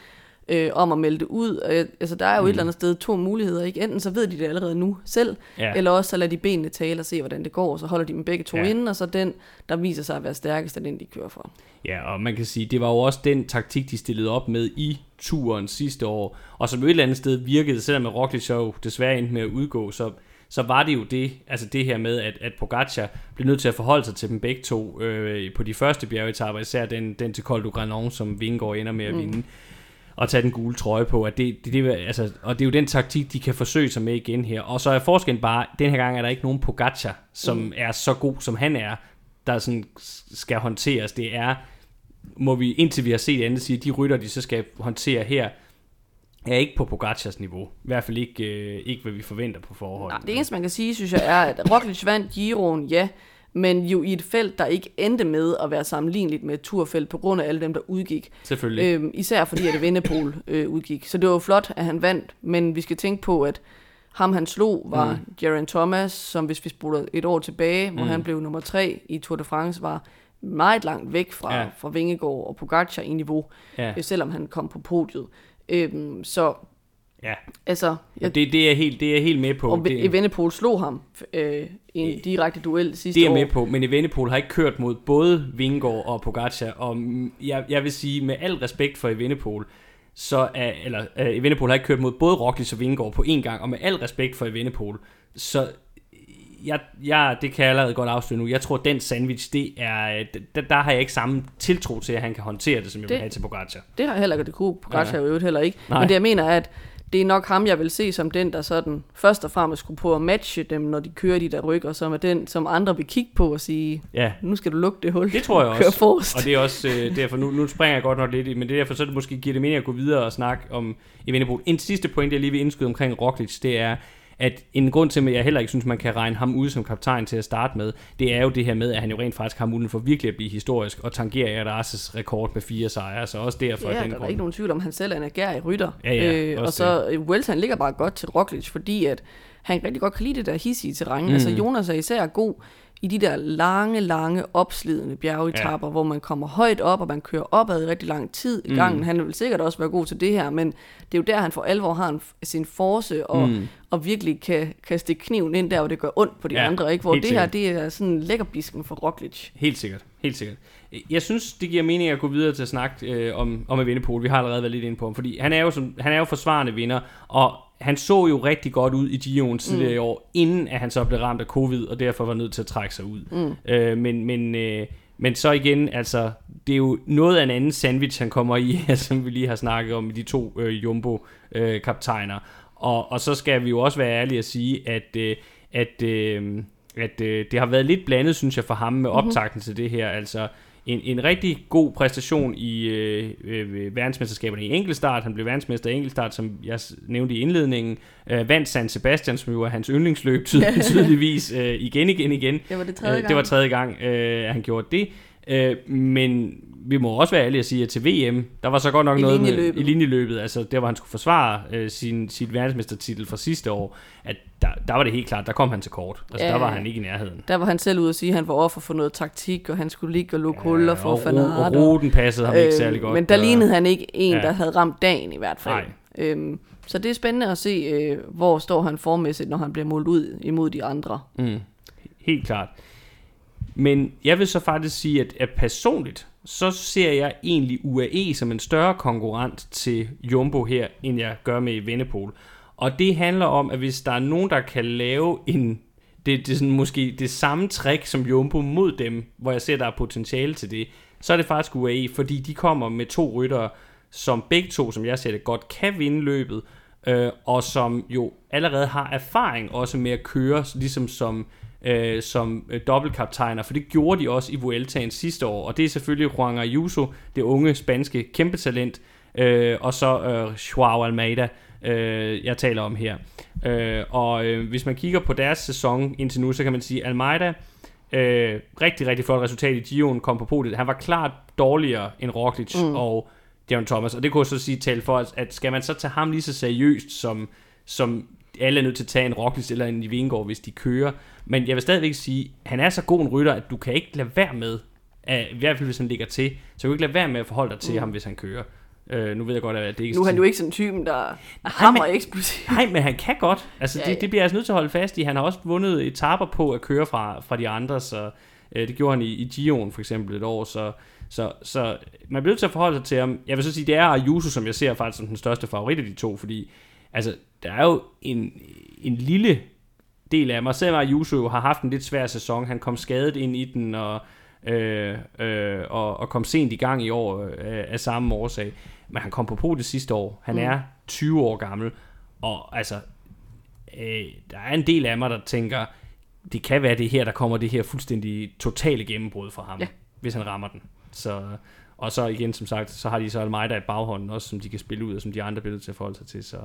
øh, om at melde det ud. Og, altså, der er jo mm. et eller andet sted to muligheder. Ikke? Enten så ved de det allerede nu selv, Ja. eller også så lader de benene tale og se, hvordan det går, og så holder de dem begge to Ja. inde, og så den, der viser sig at være stærkest, er den, de kører for. Ja, og man kan sige, det var jo også den taktik, de stillede op med i turen sidste år, og som et eller andet sted virkede, selvom Roglic jo desværre endte med at udgå, så, så var det jo det, altså det her med, at, at Pogacar blev nødt til at forholde sig til dem begge to øh, på de første bjergetapper, især den, den til Col du Granon, som Vingegaard ender med at vinde, og tage den gule trøje på, at det, det, det, altså, og det er jo den taktik, de kan forsøge sig med igen her. Og så er forskellen bare, den her gang er der ikke nogen Pogacar, som mm. er så god, som han er, der sådan skal håndteres. Det er må vi, indtil vi har set andet, sige, at de rytter, de så skal håndtere her, er ikke på Pogacars niveau. I hvert fald ikke, øh, ikke hvad vi forventer på forhånd. Nej, det eneste, man kan sige, synes jeg, er, at Roglic vandt Giroen, ja, men jo i et felt, der ikke endte med at være sammenligneligt med et turfelt, på grund af alle dem, der udgik. Selvfølgelig. Øhm, især fordi, at Vindepol øh, udgik. Så det var jo flot, at han vandt, men vi skal tænke på, at ham han slog var Mm. Geraint Thomas, som hvis vi spoler et år tilbage, hvor Mm. han blev nummer tre i Tour de France, var meget langt væk fra, ja. fra Vingegaard og Pogacar i niveau, ja, øh, selvom han kom på podiet. Øhm, så ja. altså, jeg, Det, det, er helt, det er helt med på. og det, Evenepoel slog ham øh, i en Øh, direkte duel sidste det er jeg år. med på, men Evenepoel har ikke kørt mod både Vingegaard og Pogacar, og jeg, jeg vil sige, med al respekt for Evenepoel, så er, eller uh, Evenepoel har ikke kørt mod både Roglic og Vingegaard på én gang, og med al respekt for Evenepoel, så jeg, jeg, det kan jeg allerede godt afsløre nu. Jeg tror, den sandwich, det er, der, der har jeg ikke samme tiltro til, at han kan håndtere det, som jeg vil Det- have til Pogacar. Det har jeg heller ikke, det kunne Pogacar ja. jo heller ikke. Nej. Men det jeg mener er, at det er nok ham, jeg vil se som den, der sådan først og fremmest skulle på at matche dem, når de kører de der og som er den, som andre vil kigge på og sige, Ja, nu skal du lukke det hul. Det tror jeg også. forrest. Og det er også øh, derfor, nu, nu springer jeg godt nok lidt i, men det er derfor, så det måske giver det mening at gå videre og snakke om Evenepoel. En sidste point, jeg lige vil indskyde omkring Roglic, det er, at en grund til, at jeg heller ikke synes, man kan regne ham ud som kaptajn til at starte med, det er jo det her med, at han jo rent faktisk har muligheden for virkelig at blive historisk og tangere Adarses rekord med fire sejre, så også derfor Ja, den der er grund. ikke nogen tvivl om, han selv er en agerig rytter. Ja, ja, øh, og så øh, Vuelta, han ligger bare godt til Roglic, fordi at han rigtig godt kan lide det der hissige terræn. Mm. Altså Jonas er især god i de der lange, lange, opslidende bjergetapper, ja. hvor man kommer højt op, og man kører opad i rigtig lang tid i Mm. gangen. Han vil sikkert også være god til det her, men det er jo der, han for alvor har en, sin force, og, Mm. mm. og virkelig kan, kan stikke kniven ind der, hvor det gør ondt på de Ja, andre. Ikke? Hvor det her, sikkert. det er sådan lækkerbisken for Roglic. Helt sikkert, helt sikkert. Jeg synes, det giver mening at gå videre til at snakke øh, om, om Evenepoel. Vi har allerede været lidt inde på ham, fordi han er jo, som, han er jo forsvarende vinder, og han så jo rigtig godt ud i Giroen tidligere mm. i år, inden at han så blev ramt af covid, og derfor var nødt til at trække sig ud. Mm. Øh, men, men, øh, men så igen, altså, det er jo noget af en anden sandwich, han kommer i, som vi lige har snakket om i de to øh, Jumbo-kaptajner. Og, og så skal vi jo også være ærlige at sige, at, øh, at, øh, at øh, det har været lidt blandet, synes jeg, for ham med optakten mm-hmm. til det her. Altså, en, en rigtig god præstation i øh, øh, verdensmesterskaberne i enkeltstart. Han blev verdensmester i enkeltstart, som jeg nævnte i indledningen. Øh, vandt San Sebastian, som jo er hans yndlingsløb tydelig, tydeligvis øh, igen, igen, igen. Det var det tredje øh, gang. Det var tredje gang, øh, han gjorde det. Øh, men vi må også være ærlige at sige, at til VM, der var så godt nok I noget med, linjeløbet. i linjeløbet, altså der hvor han skulle forsvare øh, sin, sit verdensmestertitel fra sidste år, at der, der var det helt klart, der kom han til kort. Altså Ja. der var han ikke i nærheden. Der var han selv ude at sige, at han var offer for noget taktik, og han skulle ligge og lukke ja, huller for og, ro- og Aert. ruten passede ham ikke særlig godt. Øh, Men der og- lignede han ikke en, Ja. der havde ramt dagen i hvert fald. Nej. Øhm, så det er spændende at se, øh, hvor står han formæssigt, når han bliver målt ud imod de andre. Mm, helt klart. Men jeg vil så faktisk sige, at, at personligt, så ser jeg egentlig UAE som en større konkurrent til Jumbo her, end jeg gør med Vennepol. Og det handler om, at hvis der er nogen, der kan lave en det, det er sådan måske det samme trick som Jumbo mod dem, hvor jeg ser, der er potentiale til det, så er det faktisk UAE, fordi de kommer med to ryttere, som begge to, som jeg ser det, godt kan vinde løbet, øh, og som jo allerede har erfaring også med at køre, ligesom som, øh, som øh, dobbeltkaptajner, for det gjorde de også i Vueltaen sidste år, og det er selvfølgelig Juan Ayuso, det unge spanske kæmpetalent, øh, og så øh, Joao Almeida, øh, jeg taler om her. Øh, og øh, hvis man kigger på deres sæson indtil nu, så kan man sige, Almeida, øh, rigtig, rigtig flot resultat i Gio'en, kom på podiet. Han var klart dårligere end Roglic mm. og Darren Thomas, og det kunne jeg så sige tale for, at skal man så tage ham lige så seriøst, som, som alle er nødt til at tage en Roglic eller en Vingård, hvis de kører. Men jeg vil stadigvæk sige, han er så god en rytter, at du kan ikke lade være med, at, i hvert fald hvis han ligger til, så kan du ikke lade være med at forholde dig til mm. ham, hvis han kører. Øh, nu ved jeg godt, at det ikke Nu er han jo ikke sådan en typen, der er hammer men- eksplosiv. Nej, men han kan godt. Altså, Ja, det, det bliver jeg altså nødt til at holde fast i. Han har også vundet etaper på at køre fra, fra de andre, så øh, det gjorde han i, i Gio'en for eksempel et år, så, så, så man bliver nødt til at forholde sig til ham. Jeg vil så sige, det er Ayuso, som jeg ser faktisk som den største favorit af de to, fordi altså, der er jo en, en lille del af mig, selvom Ayuso har haft en lidt svær sæson, han kom skadet ind i den, og, øh, øh, og, og kom sent i gang i år øh, af samme årsag. Men han kom på podiet sidste år. Han Mm. er 20 år gammel, og altså, øh, der er en del af mig, der tænker, det kan være det her, der kommer det her fuldstændig totale gennembrud fra ham, Ja. hvis han rammer den. Så, og så igen, som sagt, så har de så Almeida i baghånden også, som de kan spille ud, og som de andre nødt til at forholde sig til. Så,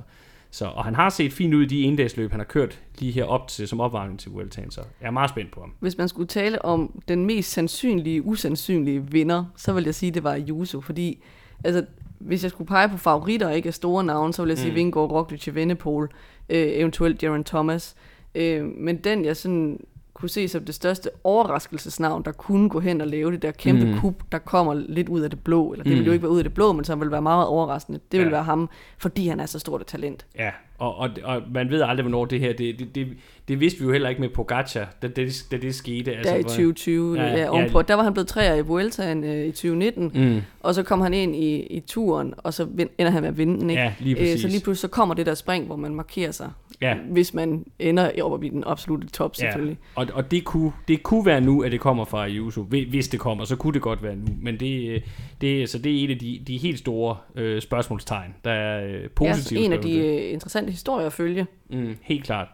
så, og han har set fint ud i de endagsløb, han har kørt lige her op til, som opvarmning til Vueltaen, så jeg er meget spændt på ham. Hvis man skulle tale om den mest sandsynlige, usandsynlige vinder, så vil jeg sige, at det var Ayuso, fordi altså, hvis jeg skulle pege på favoritter og ikke af store navne, så vil jeg sige Mm. Vingård, Roglic, Vennepol, øh, eventuelt Darren Thomas. Øh, men den, jeg sådan kunne se som det største overraskelsesnavn, der kunne gå hen og lave det der kæmpe Mm. kup, der kommer lidt ud af det blå, eller det Mm. vil jo ikke være ud af det blå, men som vil være meget overraskende, det vil Ja. være ham, fordi han er så stort et talent. Ja, og, og, og man ved aldrig, hvornår det her, det, det, det, det vidste vi jo heller ikke med Pogacar, da det, da det skete. Altså, der i hvor- 2020, Ja, ja, ja. ja, ovenpå, der var han blevet træer i Vueltaen øh, i 2019, Mm, Og så kom han ind i, i turen, og så ender han med at vinde ikke? ja, lige Øh, præcis. så lige pludselig så kommer det der spring, hvor man markerer sig, ja. hvis man ender i oppe i den absolute top selvfølgelig. Og, og det, kunne, det kunne være nu, at det kommer fra Ayuso. Hvi- Hvis det kommer, så kunne det godt være nu. Men det, øh, det, så det er et af de, de helt store øh, spørgsmålstegn, der er øh, Ja, positivt. en af de ved. øh, interessante historier at følge. Mm, helt klart.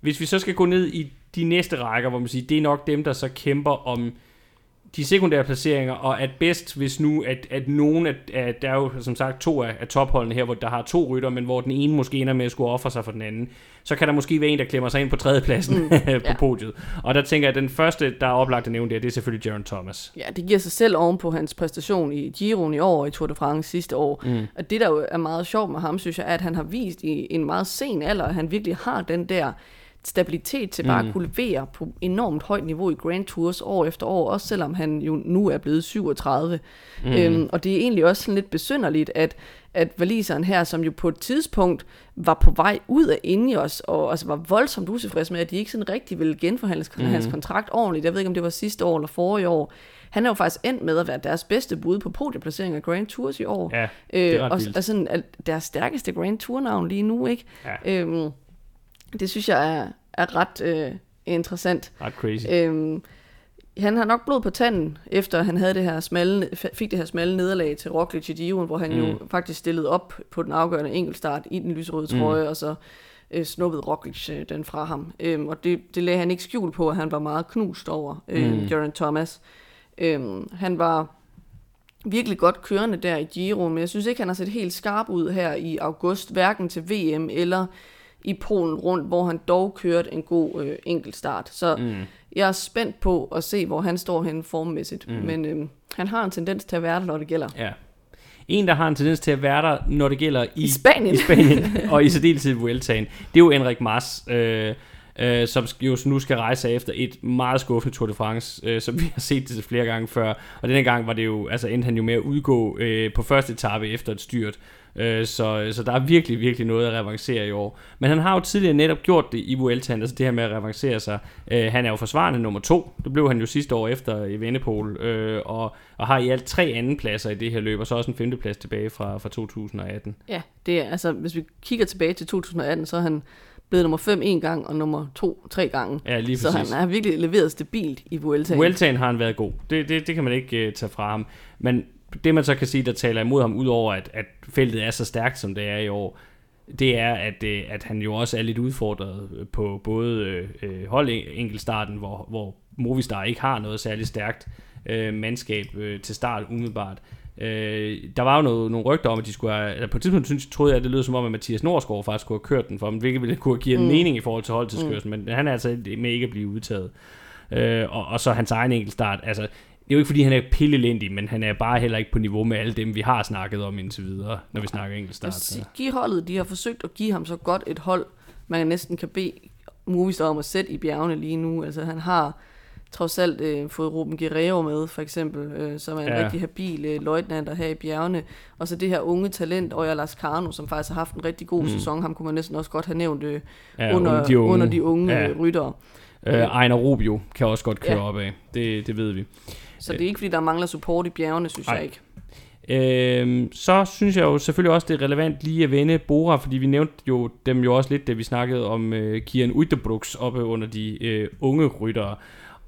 Hvis vi så skal gå ned i de næste rækker, hvor man siger, det er nok dem, der så kæmper om de sekundære placeringer, og at bedst, hvis nu, at, at nogen af, at der er jo som sagt to af, af topholdene her, hvor der har to rytter, men hvor den ene måske ender med at skulle ofre sig for den anden, så kan der måske være en, der klemmer sig ind på tredjepladsen mm, på ja. podiet. Og der tænker jeg, at den første, der er oplagt at nævne der, det er selvfølgelig Jaron Thomas. Ja, det giver sig selv oven på hans præstation i Giroen i år og i Tour de France sidste år. Mm. Og det, der jo er meget sjovt med ham, synes jeg, er, at han har vist i en meget sen alder, at han virkelig har den der stabilitet til bare Mm. at kunne levere på enormt højt niveau i Grand Tours år efter år, også selvom han jo nu er blevet 37. Mm. Øhm, og det er egentlig også sådan lidt besynderligt, at, at valiseren her, som jo på et tidspunkt var på vej ud af Ineos, og altså var voldsomt utilfreds med, at de ikke sådan rigtig ville genforhandle mm. hans kontrakt ordentligt. Jeg ved ikke, om det var sidste år eller forrige år. Han er jo faktisk endt med at være deres bedste bud på podieplacering af Grand Tours i år. Ja, det er ret og, vildt. og sådan, deres stærkeste Grand Tour-navn lige nu, ikke? Ja, Øhm, det synes jeg er, er ret øh, interessant. ret crazy. Øhm, han har nok blod på tanden, efter han havde det her smalle, fik det her smalle nederlag til Roglic i Giroen, hvor han mm. jo faktisk stillede op på den afgørende enkeltstart i den lyserøde trøje, mm. og så øh, snuppede Roglic øh, den fra ham. Øhm, og det, det lagde han ikke skjul på, at han var meget knust over, øh, mm. Geraint Thomas. Øhm, han var virkelig godt kørende der i Giro, men jeg synes ikke, han har set helt skarp ud her i august, hverken til VM eller i Polen rundt, hvor han dog kørte en god øh, enkeltstart. Så mm. jeg er spændt på at se, hvor han står henne formmæssigt. Mm. Men øh, han har en tendens til at være der, når det gælder. Ja. En, der har en tendens til at være der, når det gælder i, I Spanien, i Spanien og i særdeleshed Vueltaen, det er jo Enric Mas. Øh, øh, som jo nu skal rejse efter et meget skuffende Tour de France, øh, som vi har set det flere gange før. Og denne gang var det jo, altså endte han jo med at udgå øh, på første etape efter et styrt. Øh, så, så der er virkelig, virkelig noget at revancere i år. Men han har jo tidligere netop gjort det i Vueltaen, altså det her med at revancere sig. Øh, han er jo forsvarende nummer to. Det blev han jo sidste år efter i Vennepol, øh, og, og har i alt tre anden pladser i det her løb, og så også en femteplads tilbage fra, fra 2018. Ja, det er, altså hvis vi kigger tilbage til 2018, så er han blevet nummer 5 en gang, og nummer 2 tre gange. Ja, lige så han har virkelig leveret stabilt i Vueltaen. Vueltaen har han været god. Det, det, det kan man ikke uh, tage fra ham. Men det man så kan sige, der taler imod ham, udover at, at feltet er så stærkt, som det er i år, det er, at, øh, at han jo også er lidt udfordret på både øh, holdenkeltstarten, hvor, hvor Movistar ikke har noget særligt stærkt øh, mandskab øh, til start umiddelbart. Øh, der var jo noget, nogle rygter om, at de skulle have, eller på et tidspunkt synes, troede jeg, at det lød som om, at Mathias Norsgaard faktisk kunne have kørt den for dem, hvilket ville kunne give en mm. mening i forhold til holdtidskørselen, mm. men han er altså med ikke at blive udtaget. Øh, og, og så hans egen enkeltstart, altså det er jo ikke fordi, han er pillelendig, men han er bare heller ikke på niveau med alle dem, vi har snakket om indtil videre, når vi snakker enkeltstart. Så. Giv holdet, de har forsøgt at give ham så godt et hold, man næsten kan bede Movistar om at sætte i bjergene lige nu. Altså han har trods alt øh, fået Ruben Guerrero med, for eksempel, øh, som er en ja. rigtig habil øh, løjtnant her i bjergene. Og så det her unge talent, Oya Lascano, som faktisk har haft en rigtig god mm. sæson. Ham kunne man næsten også godt have nævnt øh, ja, under, de unge, under de unge ja. ryttere. Øh, Ejner Rubio kan også godt køre ja. op af. Det, det ved vi. Så det er ikke, fordi der mangler support i bjergene, synes Ej. jeg ikke. Øhm, så synes jeg jo selvfølgelig også, det er relevant lige at vende Bora, fordi vi nævnte jo dem jo også lidt, da vi snakkede om øh, Kian Uitebrooks oppe under de øh, unge ryttere.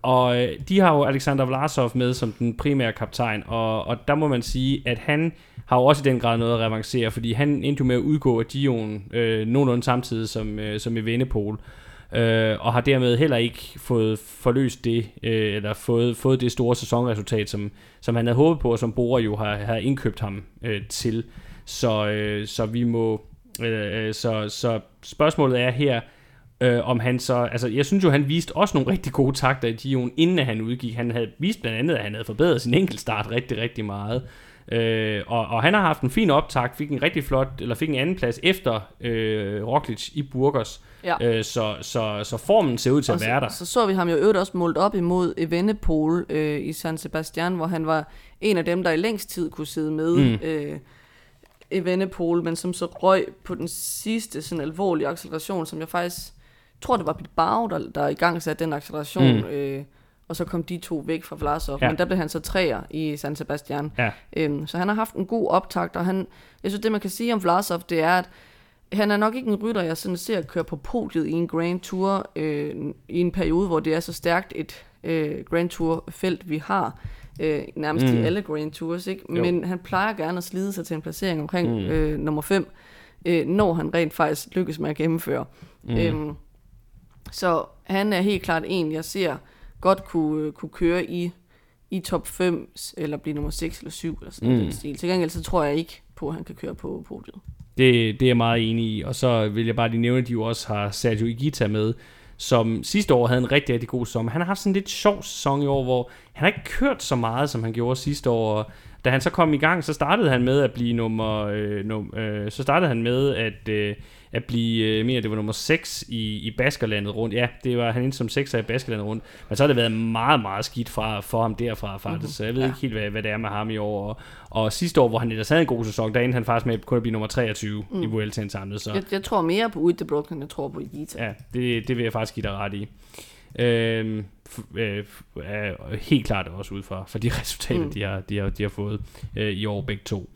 Og øh, de har jo Alexander Vlasov med som den primære kaptajn, og, og der må man sige, at han har jo også i den grad noget at revancere, fordi han endte jo med at udgå af Dion øh, nogenlunde samtidig som, øh, som i Vennepol øh, øh, og har dermed heller ikke fået forløst det, øh, eller fået, fået det store sæsonresultat, som, som han havde håbet på, og som Bora jo har, har indkøbt ham øh, til. Så, øh, så vi må, øh, øh så, så spørgsmålet er her, øh, om han så, altså jeg synes jo, han viste også nogle rigtig gode takter i Dion, inden han udgik. Han havde vist blandt andet, at han havde forbedret sin enkeltstart rigtig, rigtig meget. Øh, og, og han har haft en fin optakt, fik en rigtig flot, eller fik en anden plads efter øh, Roglic i Burgos. Ja. Øh, så, så, så formen ser ud til og at være der. Så så vi ham jo øvrigt også målt op imod Evenepoel øh, i San Sebastian, hvor han var en af dem, der i længst tid kunne sidde med mm. øh, Evenepoel, men som så røg på den sidste sådan alvorlige acceleration, som jeg faktisk tror, det var Bilbao, der, der i gang satte den acceleration. Mm. Øh, og så kom de to væk fra Vlasov. Ja. Men der blev han så træer i San Sebastian. Ja. Øhm, så han har haft en god optakt, og han, jeg synes, det man kan sige om Vlasov, det er, at han er nok ikke en rytter, jeg sådan ser køre på podiet i en Grand Tour øh, i en periode, hvor det er så stærkt et øh, Grand Tour-felt, vi har. Øh, nærmest mm. i alle Grand Tours, ikke? Men han plejer gerne at slide sig til en placering omkring mm. øh, nummer 5, øh, når han rent faktisk lykkes med at gennemføre. Mm. Øhm, så han er helt klart en, jeg ser godt kunne, øh, kunne køre i, i top 5, eller blive nummer 6 eller 7, eller sådan mm. noget stil. Til gengæld så tror jeg ikke på, at han kan køre på podiet. Det, det er jeg meget enig i, og så vil jeg bare lige nævne, at de jo også har Sergio Igita med, som sidste år havde en rigtig, rigtig god sommer. Han har haft sådan en lidt sjov sæson i år, hvor han har ikke kørt så meget, som han gjorde sidste år. Og da han så kom i gang, så startede han med at blive nummer... Øh, num, øh, så startede han med at... Øh, at blive, øh, mere det var nummer 6 i, i Baskerlandet rundt. Ja, det var han ind som 6 i Baskerlandet rundt. Men så har det været meget, meget skidt fra, for ham derfra faktisk. Mm-hmm. Så jeg ved ja. ikke helt, hvad, hvad det er med ham i år. Og, og sidste år, hvor han ellers havde en god sæson, der endte han faktisk med kun at blive nummer 23 mm. i Vueltaen samlet. Så. Jeg, jeg, tror mere på Udebrook, end jeg tror på Igita. Ja, det, det vil jeg faktisk give dig ret i. Øhm, øh, er helt klart også ud fra, for de resultater, mm. de, har, de, har, de har fået øh, i år begge to.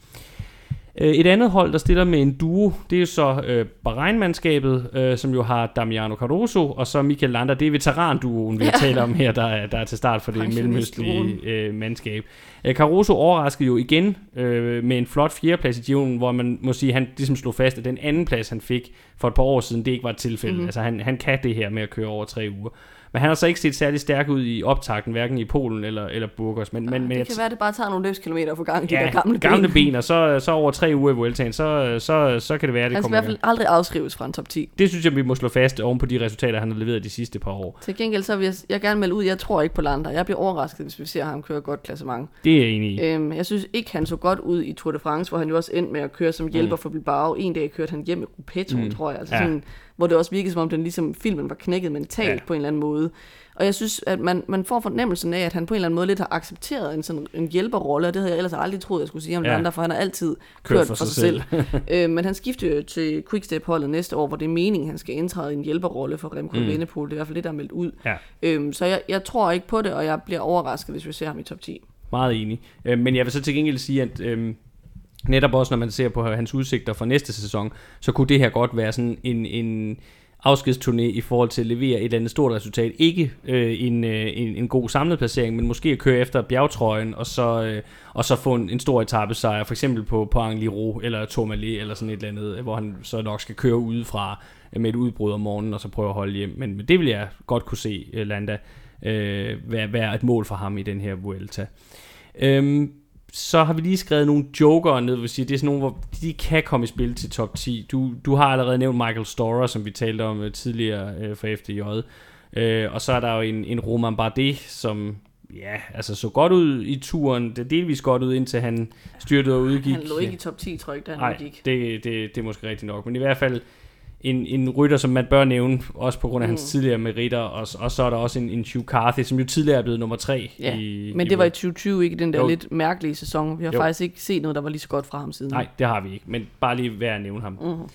Øh, et andet hold, der stiller med en duo, det er så øh, Bahrein-mandskabet, øh, som jo har Damiano Caruso, og så Michael Lander. Det er veteran-duoen, vi ja. taler om her, der er, der er til start for det mellemøstlige øh, mandskab. Øh, Caruso overraskede jo igen øh, med en flot fjerdeplads i Giroen, hvor man må sige, at han ligesom slog fast, at den anden plads, han fik for et par år siden, det ikke var et tilfælde. Mm-hmm. Altså han, han kan det her med at køre over tre uger. Men han har så ikke set særlig stærk ud i optakten, hverken i Polen eller, eller Burgos. Men, men, det men kan være, at det bare tager nogle løbskilometer for gang, de ja, der gamle, gamle ben. ben. og så, så over tre uger i Vueltaen, så, så, så kan det være, det han kommer Han skal i hvert fald aldrig afskrives fra en top 10. Det synes jeg, vi må slå fast oven på de resultater, han har leveret de sidste par år. Til gengæld så vil jeg, jeg gerne melde ud, jeg tror ikke på Lander. Jeg bliver overrasket, hvis vi ser ham køre godt klassement. Det er jeg enig i. Øhm, jeg synes ikke, han så godt ud i Tour de France, hvor han jo også endte med at køre som hjælper mm. for Bilbao. En dag kørte han hjem med Gruppetto, mm. tror jeg. Altså ja. sådan, hvor det også virkede som om, den ligesom, filmen var knækket mentalt ja. på en eller anden måde. Og jeg synes, at man, man får fornemmelsen af, at han på en eller anden måde lidt har accepteret en, sådan, en hjælperrolle, og det havde jeg ellers aldrig troet, jeg skulle sige om ja. andre, for han har altid kørt, kørt for, for sig, sig selv. selv. øh, men han skifter jo til Quickstep-holdet næste år, hvor det er meningen, han skal indtræde i en hjælperrolle for Remco mm. Evenepoel. Det er i hvert fald det, der er meldt ud. Ja. Øhm, så jeg, jeg tror ikke på det, og jeg bliver overrasket, hvis vi ser ham i top 10. Meget enig. Øh, men jeg vil så til gengæld sige, at... Øh, netop også når man ser på hans udsigter for næste sæson, så kunne det her godt være sådan en, en, afskedsturné i forhold til at levere et eller andet stort resultat. Ikke øh, en, øh, en, en god samlet placering, men måske at køre efter bjergtrøjen, og så, øh, og så få en, en stor etappesejr, for eksempel på, på Angliru eller Tourmalet, eller sådan et eller andet, hvor han så nok skal køre udefra med et udbrud om morgenen, og så prøve at holde hjem. Men, men det vil jeg godt kunne se, øh, Landa, øh, være, være et mål for ham i den her Vuelta. Øhm, så har vi lige skrevet nogle joker ned, vil sige, det er sådan nogle, hvor de kan komme i spil til top 10. Du, du har allerede nævnt Michael Storer, som vi talte om uh, tidligere uh, for FDJ. Øh, og så er der jo en, en Roman Bardet, som ja, altså så godt ud i turen. Det delvis godt ud, indtil han styrtede og udgik. Han lå ikke i top 10, tror jeg, da han Nej, udgik. Det, det, det er måske rigtigt nok. Men i hvert fald en, en rytter, som man bør nævne, også på grund af mm. hans tidligere meritter, og, og så er der også en, en Hugh Carthy, som jo tidligere er blevet nummer tre. Ja, i, men i det var i 2020, ikke den der jo. lidt mærkelige sæson. Vi har jo. faktisk ikke set noget, der var lige så godt fra ham siden. Nej, det har vi ikke, men bare lige værd at nævne ham. Mm.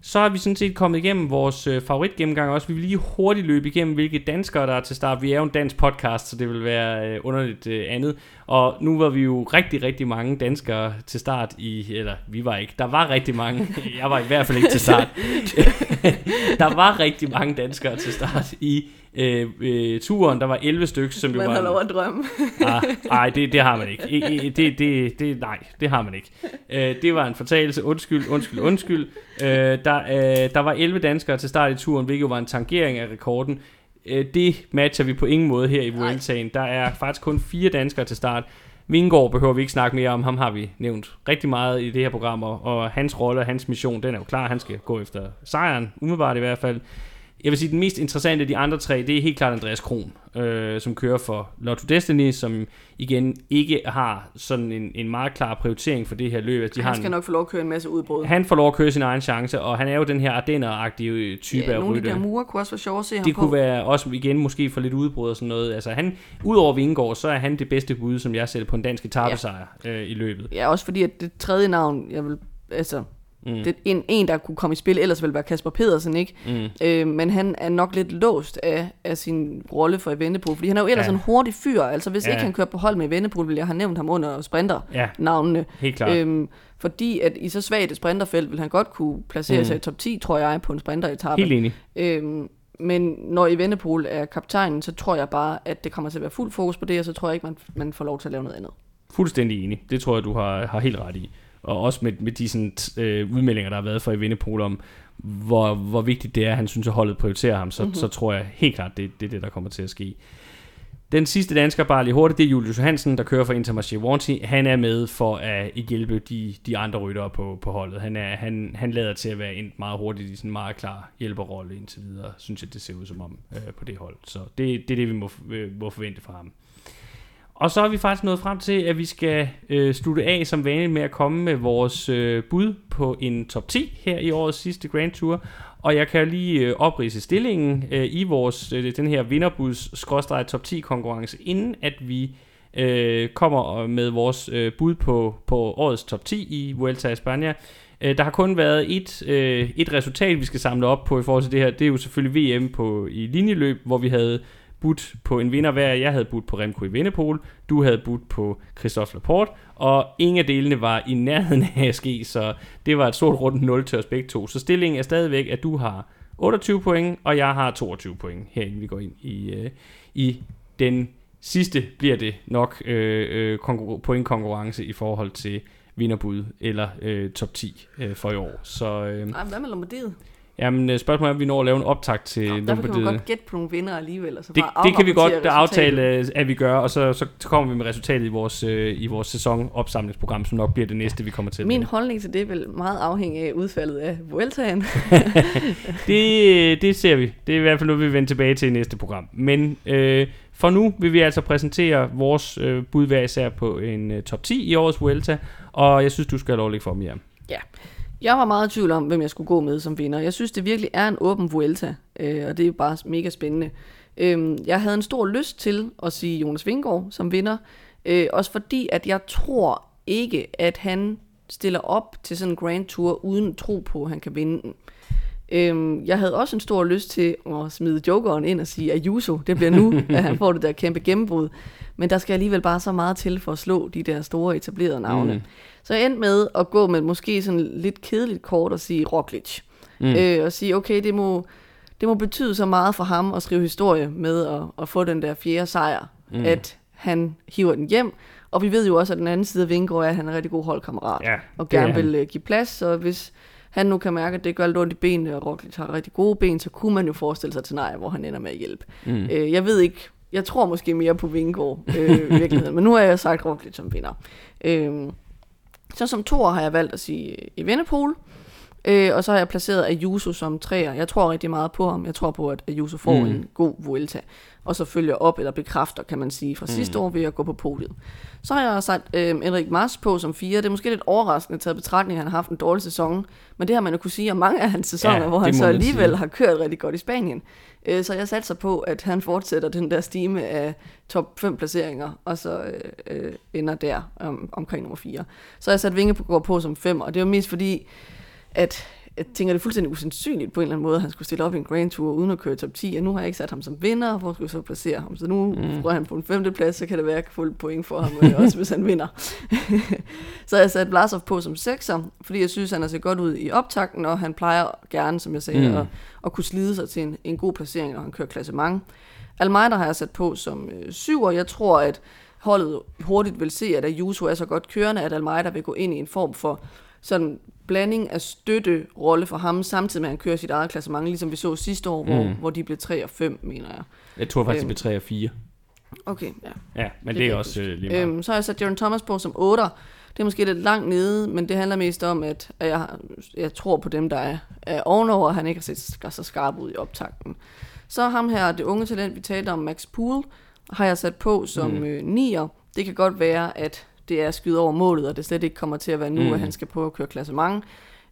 Så har vi sådan set kommet igennem vores øh, favoritgennemgang også. Vi vil lige hurtigt løbe igennem, hvilke danskere der er til start. Vi er jo en dansk podcast, så det vil være øh, underligt øh, andet. Og nu var vi jo rigtig, rigtig mange danskere til start i... Eller, vi var ikke. Der var rigtig mange. Jeg var i hvert fald ikke til start. der var rigtig mange danskere til start i øh, øh, turen. Der var 11 stykker, som jo var... Man har lov at drømme. ah, nej, det, det har man ikke. I, i, det, det, det, nej, det har man ikke. Øh, det var en fortalelse. Undskyld, undskyld, undskyld. Øh, der, øh, der var 11 danskere til start i turen, hvilket var en tangering af rekorden. Øh, det matcher vi på ingen måde her i Vueltaen. Der er faktisk kun fire danskere til start. Vingård behøver vi ikke snakke mere om. Ham har vi nævnt rigtig meget i det her program, og hans rolle og hans mission, den er jo klar. Han skal gå efter sejren, umiddelbart i hvert fald. Jeg vil sige, den mest interessante af de andre tre, det er helt klart Andreas Kron, øh, som kører for Lotto Destiny, som igen ikke har sådan en, en meget klar prioritering for det her løb. Altså, de han skal har en, nok få lov at køre en masse udbrud. Han får lov at køre sin egen chance, og han er jo den her Ardenner-agtige type ja, af rytter. nogle af de der murer kunne også være sjovt at se ham Det på. kunne være også igen måske for lidt udbrud og sådan noget. Altså han, udover Vingård, så er han det bedste bud, som jeg sætter på en dansk etappesejr ja. øh, i løbet. Ja, også fordi at det tredje navn, jeg vil, altså Mm. Det, en, en, der kunne komme i spil, ellers ville være Kasper Pedersen, ikke? Mm. Øh, men han er nok lidt låst af, af sin rolle for Evenepoel, fordi han er jo ellers ja. en hurtig fyr. Altså hvis ja. ikke han kører på hold med Evenepoel, ville jeg have nævnt ham under sprinter-navnene. Ja. Helt klart. Øhm, fordi at i så svagt et sprinterfelt vil han godt kunne placere mm. sig i top 10, tror jeg, på en sprinteretappe. Helt enig. Øhm, men når Evenepoel er kaptajnen, så tror jeg bare, at det kommer til at være fuld fokus på det, og så tror jeg ikke, man, man får lov til at lave noget andet. Fuldstændig enig. Det tror jeg, du har, har helt ret i og også med, med de sådan, øh, udmeldinger, der har været fra Evenepoel om, hvor, hvor vigtigt det er, at han synes, at holdet prioriterer ham, så, mm-hmm. så tror jeg helt klart, det, det er det, der kommer til at ske. Den sidste dansker, bare lige hurtigt, det er Julius Johansen, der kører for Intermarché Warranty. Han er med for at hjælpe de, de andre ryttere på, på holdet. Han, er, han, han lader til at være en meget hurtigt i sådan en meget klar hjælperrolle indtil videre, synes jeg, det ser ud som om øh, på det hold. Så det, det er det, vi må, øh, må forvente fra ham. Og så er vi faktisk nået frem til, at vi skal øh, slutte af som vanligt med at komme med vores øh, bud på en top 10 her i årets sidste Grand Tour. Og jeg kan lige øh, oprise stillingen øh, i vores øh, den her vinderbuds top 10 konkurrence, inden at vi øh, kommer øh, med vores øh, bud på, på årets top 10 i Vuelta a España. Øh, der har kun været et, øh, et resultat, vi skal samle op på i forhold til det her. Det er jo selvfølgelig VM på, i linjeløb, hvor vi havde budt på en vinder hver. Jeg havde budt på Remco i Vindepol, du havde budt på Christophe Laporte, og ingen af delene var i nærheden af at ske, så det var et stort rundt 0 til os begge to. Så stillingen er stadigvæk, at du har 28 point, og jeg har 22 point, herinde vi går ind i, øh, i den sidste, bliver det nok øh, øh, pointkonkurrence i forhold til vinderbud eller øh, top 10 øh, for i år. Så øh, Ej, hvad med Lombardiet? Jamen, øh, spørgsmålet er, om vi når at lave en optag til Nå, derfor kan Lombardiet. godt gætte på nogle vinder alligevel. Og så Det, bare det kan vi godt afrapportere aftale, resultatet. øh, at vi gør, og så, så kommer vi med resultatet i vores, øh, i vores sæsonopsamlingsprogram, som nok bliver det næste, vi kommer til. Min holdning til det vil meget afhænge af udfaldet af Vueltaen. det, det ser vi. Det er i hvert fald noget, vi vil vende tilbage til i næste program. Men øh, for nu vil vi altså præsentere vores øh, bud hver især på en øh, top 10 i årets Vuelta, og jeg synes, du skal have lov at lægge for, Miriam. Jeg var meget i tvivl om, hvem jeg skulle gå med som vinder. Jeg synes, det virkelig er en åben Vuelta, øh, og det er bare mega spændende. Øh, jeg havde en stor lyst til at sige Jonas Vingård som vinder, øh, også fordi, at jeg tror ikke, at han stiller op til sådan en Grand Tour uden tro på, at han kan vinde den. Øhm, jeg havde også en stor lyst til at smide jokeren ind og sige Ayuso, det bliver nu, at han får det der kæmpe gennembrud. Men der skal alligevel bare så meget til for at slå de der store etablerede navne. Mm. Så jeg endte med at gå med måske sådan lidt kedeligt kort og sige Roglic. Mm. Øh, og sige, okay, det må, det må betyde så meget for ham at skrive historie med at, at få den der fjerde sejr, mm. at han hiver den hjem. Og vi ved jo også, at den anden side af Vingård er, at han er en rigtig god holdkammerat. Ja, og er gerne vil øh, give plads. Så hvis han nu kan mærke, at det gør lidt ondt i benene, og Roglic har rigtig gode ben, så kunne man jo forestille sig til nej, hvor han ender med at hjælpe. Mm. Øh, jeg ved ikke, jeg tror måske mere på Vingård øh, i virkeligheden, men nu har jeg sagt Roglic som vinder. Øh, så som toer har jeg valgt at sige øh, i Vennepol, øh, og så har jeg placeret Ayuso som treer. Jeg tror rigtig meget på ham. Jeg tror på, at Ayuso får mm. en god Vuelta, og så følger op eller bekræfter, kan man sige, fra mm. sidste år ved at gå på podiet. Så har jeg sat øh, Enrik Mars på som fire. Det er måske lidt overraskende taget betragtning, at han har haft en dårlig sæson. Men det har man jo kunne sige om mange af hans sæsoner, Ja, hvor han så alligevel sige. har kørt rigtig godt i Spanien. Øh, så jeg satser på, at han fortsætter den der stime af top 5 placeringer, og så øh, øh, ender der om, omkring nummer 4. Så har jeg sat Vingegaard på som 5, og det var mest fordi, at jeg tænker, det er fuldstændig usandsynligt på en eller anden måde, at han skulle stille op i en Grand Tour uden at køre top 10, og nu har jeg ikke sat ham som vinder, hvor skulle jeg så placere ham? Så nu mm. rører han på en femte plads, så kan det være, at jeg kan få lidt point for ham, også hvis han vinder. så jeg sat Blasov på som 6'er, fordi jeg synes, han har set godt ud i optakten, og han plejer gerne, som jeg sagde, Mm. at, at kunne slide sig til en, en god placering, når han kører klassement. Almeida har jeg sat på som øh, 7'er. Jeg tror, at holdet hurtigt vil se, at Ayuso er så godt kørende, at Almeida vil gå ind i en form for sådan blanding af støtte rolle for ham, samtidig med at han kører sit eget klassement, ligesom vi så sidste år, hvor, Mm. hvor de blev 3 og 5, mener jeg. Jeg tror faktisk, det Øhm. blev 3 og 4. Okay, ja. Ja, men det, det er også øh, lige meget. Øhm, så har jeg sat Jaron Thomas på som 8. Det er måske lidt langt nede, men det handler mest om, at jeg, jeg tror på dem, der er, er ovenover, og han ikke har set så skarp ud i optakten. Så ham her, det unge talent, vi talte om, Max Poole, har jeg sat på som Mm. mm. øh, 9'er. Det kan godt være, at det er skyde over målet, og det slet ikke kommer til at være nu, Mm. at han skal prøve at køre klassement.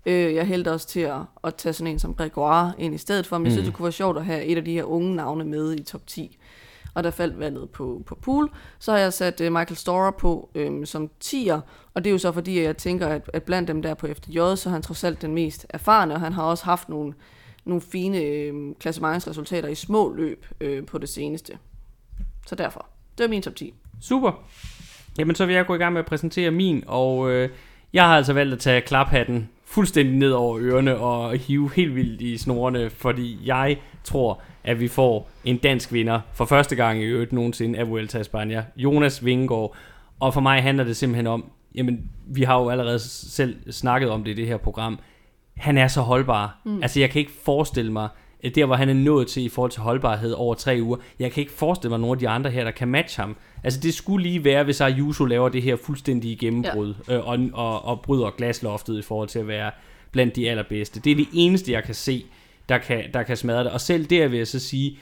Øh, jeg hældte også til at, at tage sådan en som Gregoire ind i stedet for, men jeg synes, Mm. det kunne være sjovt at have et af de her unge navne med i top 10. Og der faldt valget på, på pool. Så har jeg sat uh, Michael Storer på øhm, som 10'er, og det er jo så fordi, at jeg tænker, at, at blandt dem der på FDJ, så er han trods alt den mest erfarne, og han har også haft nogle, nogle fine øhm, klassementsresultater i små løb øh, på det seneste. Så derfor. Det var min top 10. Super. Jamen, så vil jeg gå i gang med at præsentere min, og øh, jeg har altså valgt at tage klaphatten fuldstændig ned over ørerne og hive helt vildt i snorene, fordi jeg tror, at vi får en dansk vinder for første gang i øvrigt nogensinde af Vuelta España, Jonas Vingegaard. Og for mig handler det simpelthen om, jamen, vi har jo allerede selv snakket om det i det her program, han er så holdbar. Mm. Altså, jeg kan ikke forestille mig, der hvor han er nået til i forhold til holdbarhed over tre uger, jeg kan ikke forestille mig nogen af de andre her, der kan matche ham. Altså, det skulle lige være, hvis Ayuso laver det her fuldstændige gennembrud, ja. øh, og, og, og bryder glasloftet i forhold til at være blandt de allerbedste. Det er det eneste, jeg kan se, der kan, der kan smadre det. Og selv der vil jeg så sige,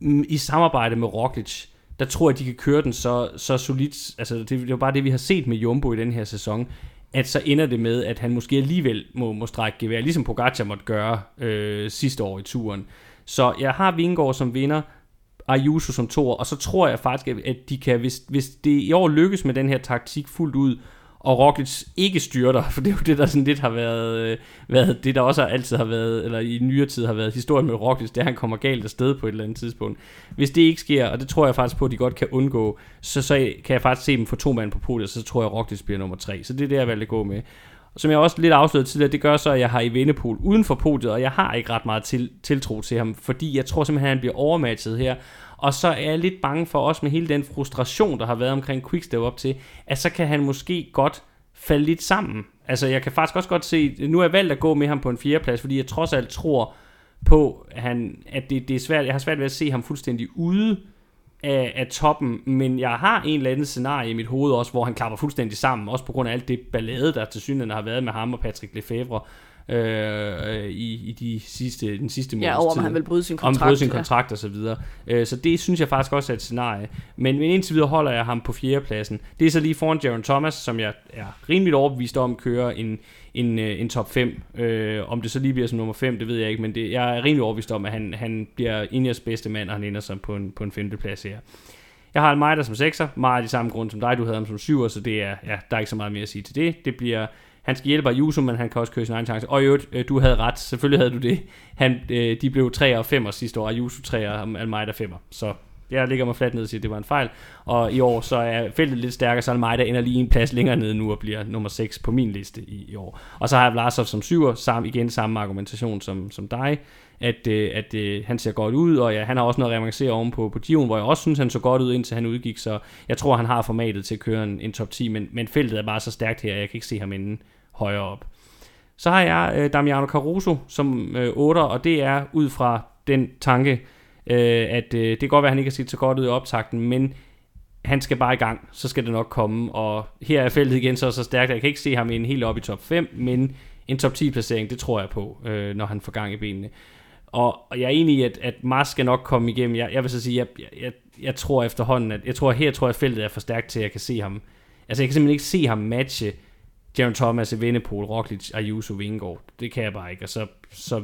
mm, i samarbejde med Roglic, der tror jeg, de kan køre den så, så solidt. Altså, det, det er jo bare det, vi har set med Jumbo i den her sæson, at så ender det med, at han måske alligevel må, må strække gevær, ligesom Pogacar måtte gøre øh, sidste år i turen. Så jeg har Vingård som vinder, Ayuso som toer, og så tror jeg faktisk, at de kan, hvis, hvis det i år lykkes med den her taktik fuldt ud, og Roglic ikke styrter, for det er jo det, der sådan lidt har været, øh, været det, der også altid har været, eller i nyere tid har været historien med Roglic, det er, at han kommer galt afsted på et eller andet tidspunkt. Hvis det ikke sker, og det tror jeg faktisk på, at de godt kan undgå, så, så kan jeg faktisk se dem få to mand på podiet, så tror jeg, at Roglic bliver nummer tre. Så det er det, jeg valgte at gå med. Som jeg også lidt afslørede tidligere, det gør så, at jeg har i Vendepol uden for podiet, og jeg har ikke ret meget til, tiltro til ham, fordi jeg tror simpelthen, at han bliver overmatchet her. Og så er jeg lidt bange for også med hele den frustration, der har været omkring Quickstep op til, at så kan han måske godt falde lidt sammen. Altså jeg kan faktisk også godt se, nu er jeg valgt at gå med ham på en fjerdeplads, fordi jeg trods alt tror på, at, han, at det, det er svært, jeg har svært ved at se ham fuldstændig ude af, af toppen, men jeg har en eller anden scenarie i mit hoved også, hvor han klapper fuldstændig sammen, også på grund af alt det ballade, der til synligheden har været med ham og Patrick Lefebvre øh, i, i de sidste, den sidste måneds Ja, over om han vil bryde sin kontrakt. Om bryde sin ja. kontrakt og så videre. Øh, så det synes jeg faktisk også er et scenarie. Men, men indtil videre holder jeg ham på fjerdepladsen. Det er så lige foran Jaron Thomas, som jeg er rimelig overbevist om kører en, en, øh, en top 5. Øh, om det så lige bliver som nummer 5, det ved jeg ikke, men det, jeg er rimelig overbevist om, at han, han bliver Ingers bedste mand, og han ender som på en, på en femteplads her. Jeg har der som sekser, meget af de samme grunde som dig, du havde ham som syver, så det er, ja, der er ikke så meget mere at sige til det. Det bliver, han skal hjælpe Ayuso, men han kan også køre sin egen chance. Og i øvrigt, øh, du havde ret, selvfølgelig havde du det. Han, øh, de blev 3 og 5 sidste år, Ayuso 3 og Almeida 5 så jeg ligger mig fladt ned og siger, at det var en fejl. Og i år så er feltet lidt stærkere, så Almeida ender lige en plads længere nede nu og bliver nummer 6 på min liste i, i år. Og så har jeg Vlasov som syver, samme, igen samme argumentation som, som dig, at, øh, at, at han ser godt ud, og ja, han har også noget at revancere oven på, på Gion, hvor jeg også synes, han så godt ud, indtil han udgik, så jeg tror, han har formatet til at køre en, en top 10, men, men feltet er bare så stærkt her, at jeg kan ikke se ham inden højere op. Så har jeg øh, Damiano Caruso som øh, 8'er, og det er ud fra den tanke, øh, at øh, det kan godt være, at han ikke har set så godt ud i optakten, men han skal bare i gang, så skal det nok komme, og her er feltet igen så så stærkt, at jeg kan ikke se ham en helt op i top 5, men en top 10 placering, det tror jeg på, øh, når han får gang i benene. Og, og jeg er enig i, at, at Mars skal nok komme igennem. Jeg, jeg vil så sige, jeg, jeg, jeg tror efterhånden, at jeg tror, her tror jeg, at feltet er for stærkt til, at jeg kan se ham. Altså, jeg kan simpelthen ikke se ham matche Jaron Thomas, Evenepoel, Roglic, Ayuso, Vingegaard. Det kan jeg bare ikke. Og så, så,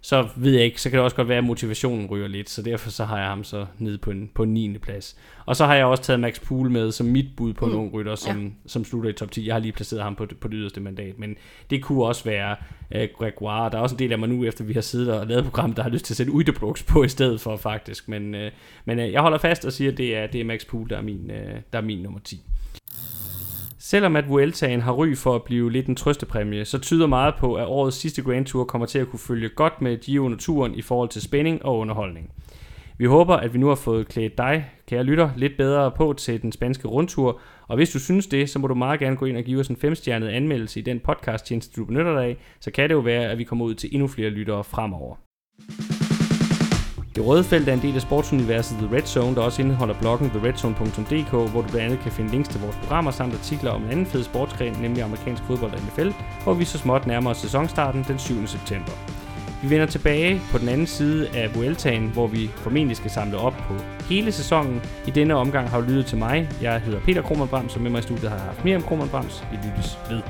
så ved jeg ikke, så kan det også godt være, at motivationen ryger lidt. Så derfor så har jeg ham så nede på en, på en 9. plads. Og så har jeg også taget Max Pool med som mit bud på mm. nogle rytter, som, ja. som slutter i top 10. Jeg har lige placeret ham på, på det yderste mandat. Men det kunne også være uh, Gregoire. Der er også en del af mig nu, efter vi har siddet og lavet program, der har lyst til at sætte Ujdebrugs på i stedet for faktisk. Men, uh, men uh, jeg holder fast og siger, at det er, det er Max Pool, der er min, uh, der er min nummer 10. Selvom at Vueltaen har ry for at blive lidt en trøstepræmie, så tyder meget på, at årets sidste Grand Tour kommer til at kunne følge godt med Gio'en og turen i forhold til spænding og underholdning. Vi håber, at vi nu har fået klædt dig, kære lytter, lidt bedre på til den spanske rundtur, og hvis du synes det, så må du meget gerne gå ind og give os en femstjernet anmeldelse i den podcast tjeneste, du benytter dig af, så kan det jo være, at vi kommer ud til endnu flere lyttere fremover. Det røde felt er en del af sportsuniverset The Red Zone, der også indeholder bloggen theredzone.dk, hvor du blandt andet kan finde links til vores programmer samt artikler om en anden fed sportsgren, nemlig amerikansk fodbold og NFL, hvor vi så småt nærmer os sæsonstarten den 7. september. Vi vender tilbage på den anden side af Vueltaen, hvor vi formentlig skal samle op på hele sæsonen. I denne omgang har du lyttet til mig. Jeg hedder Peter Krohmann Brams, og med mig i studiet har jeg haft Miriam Krohmann Brams. Vi lyttes ved.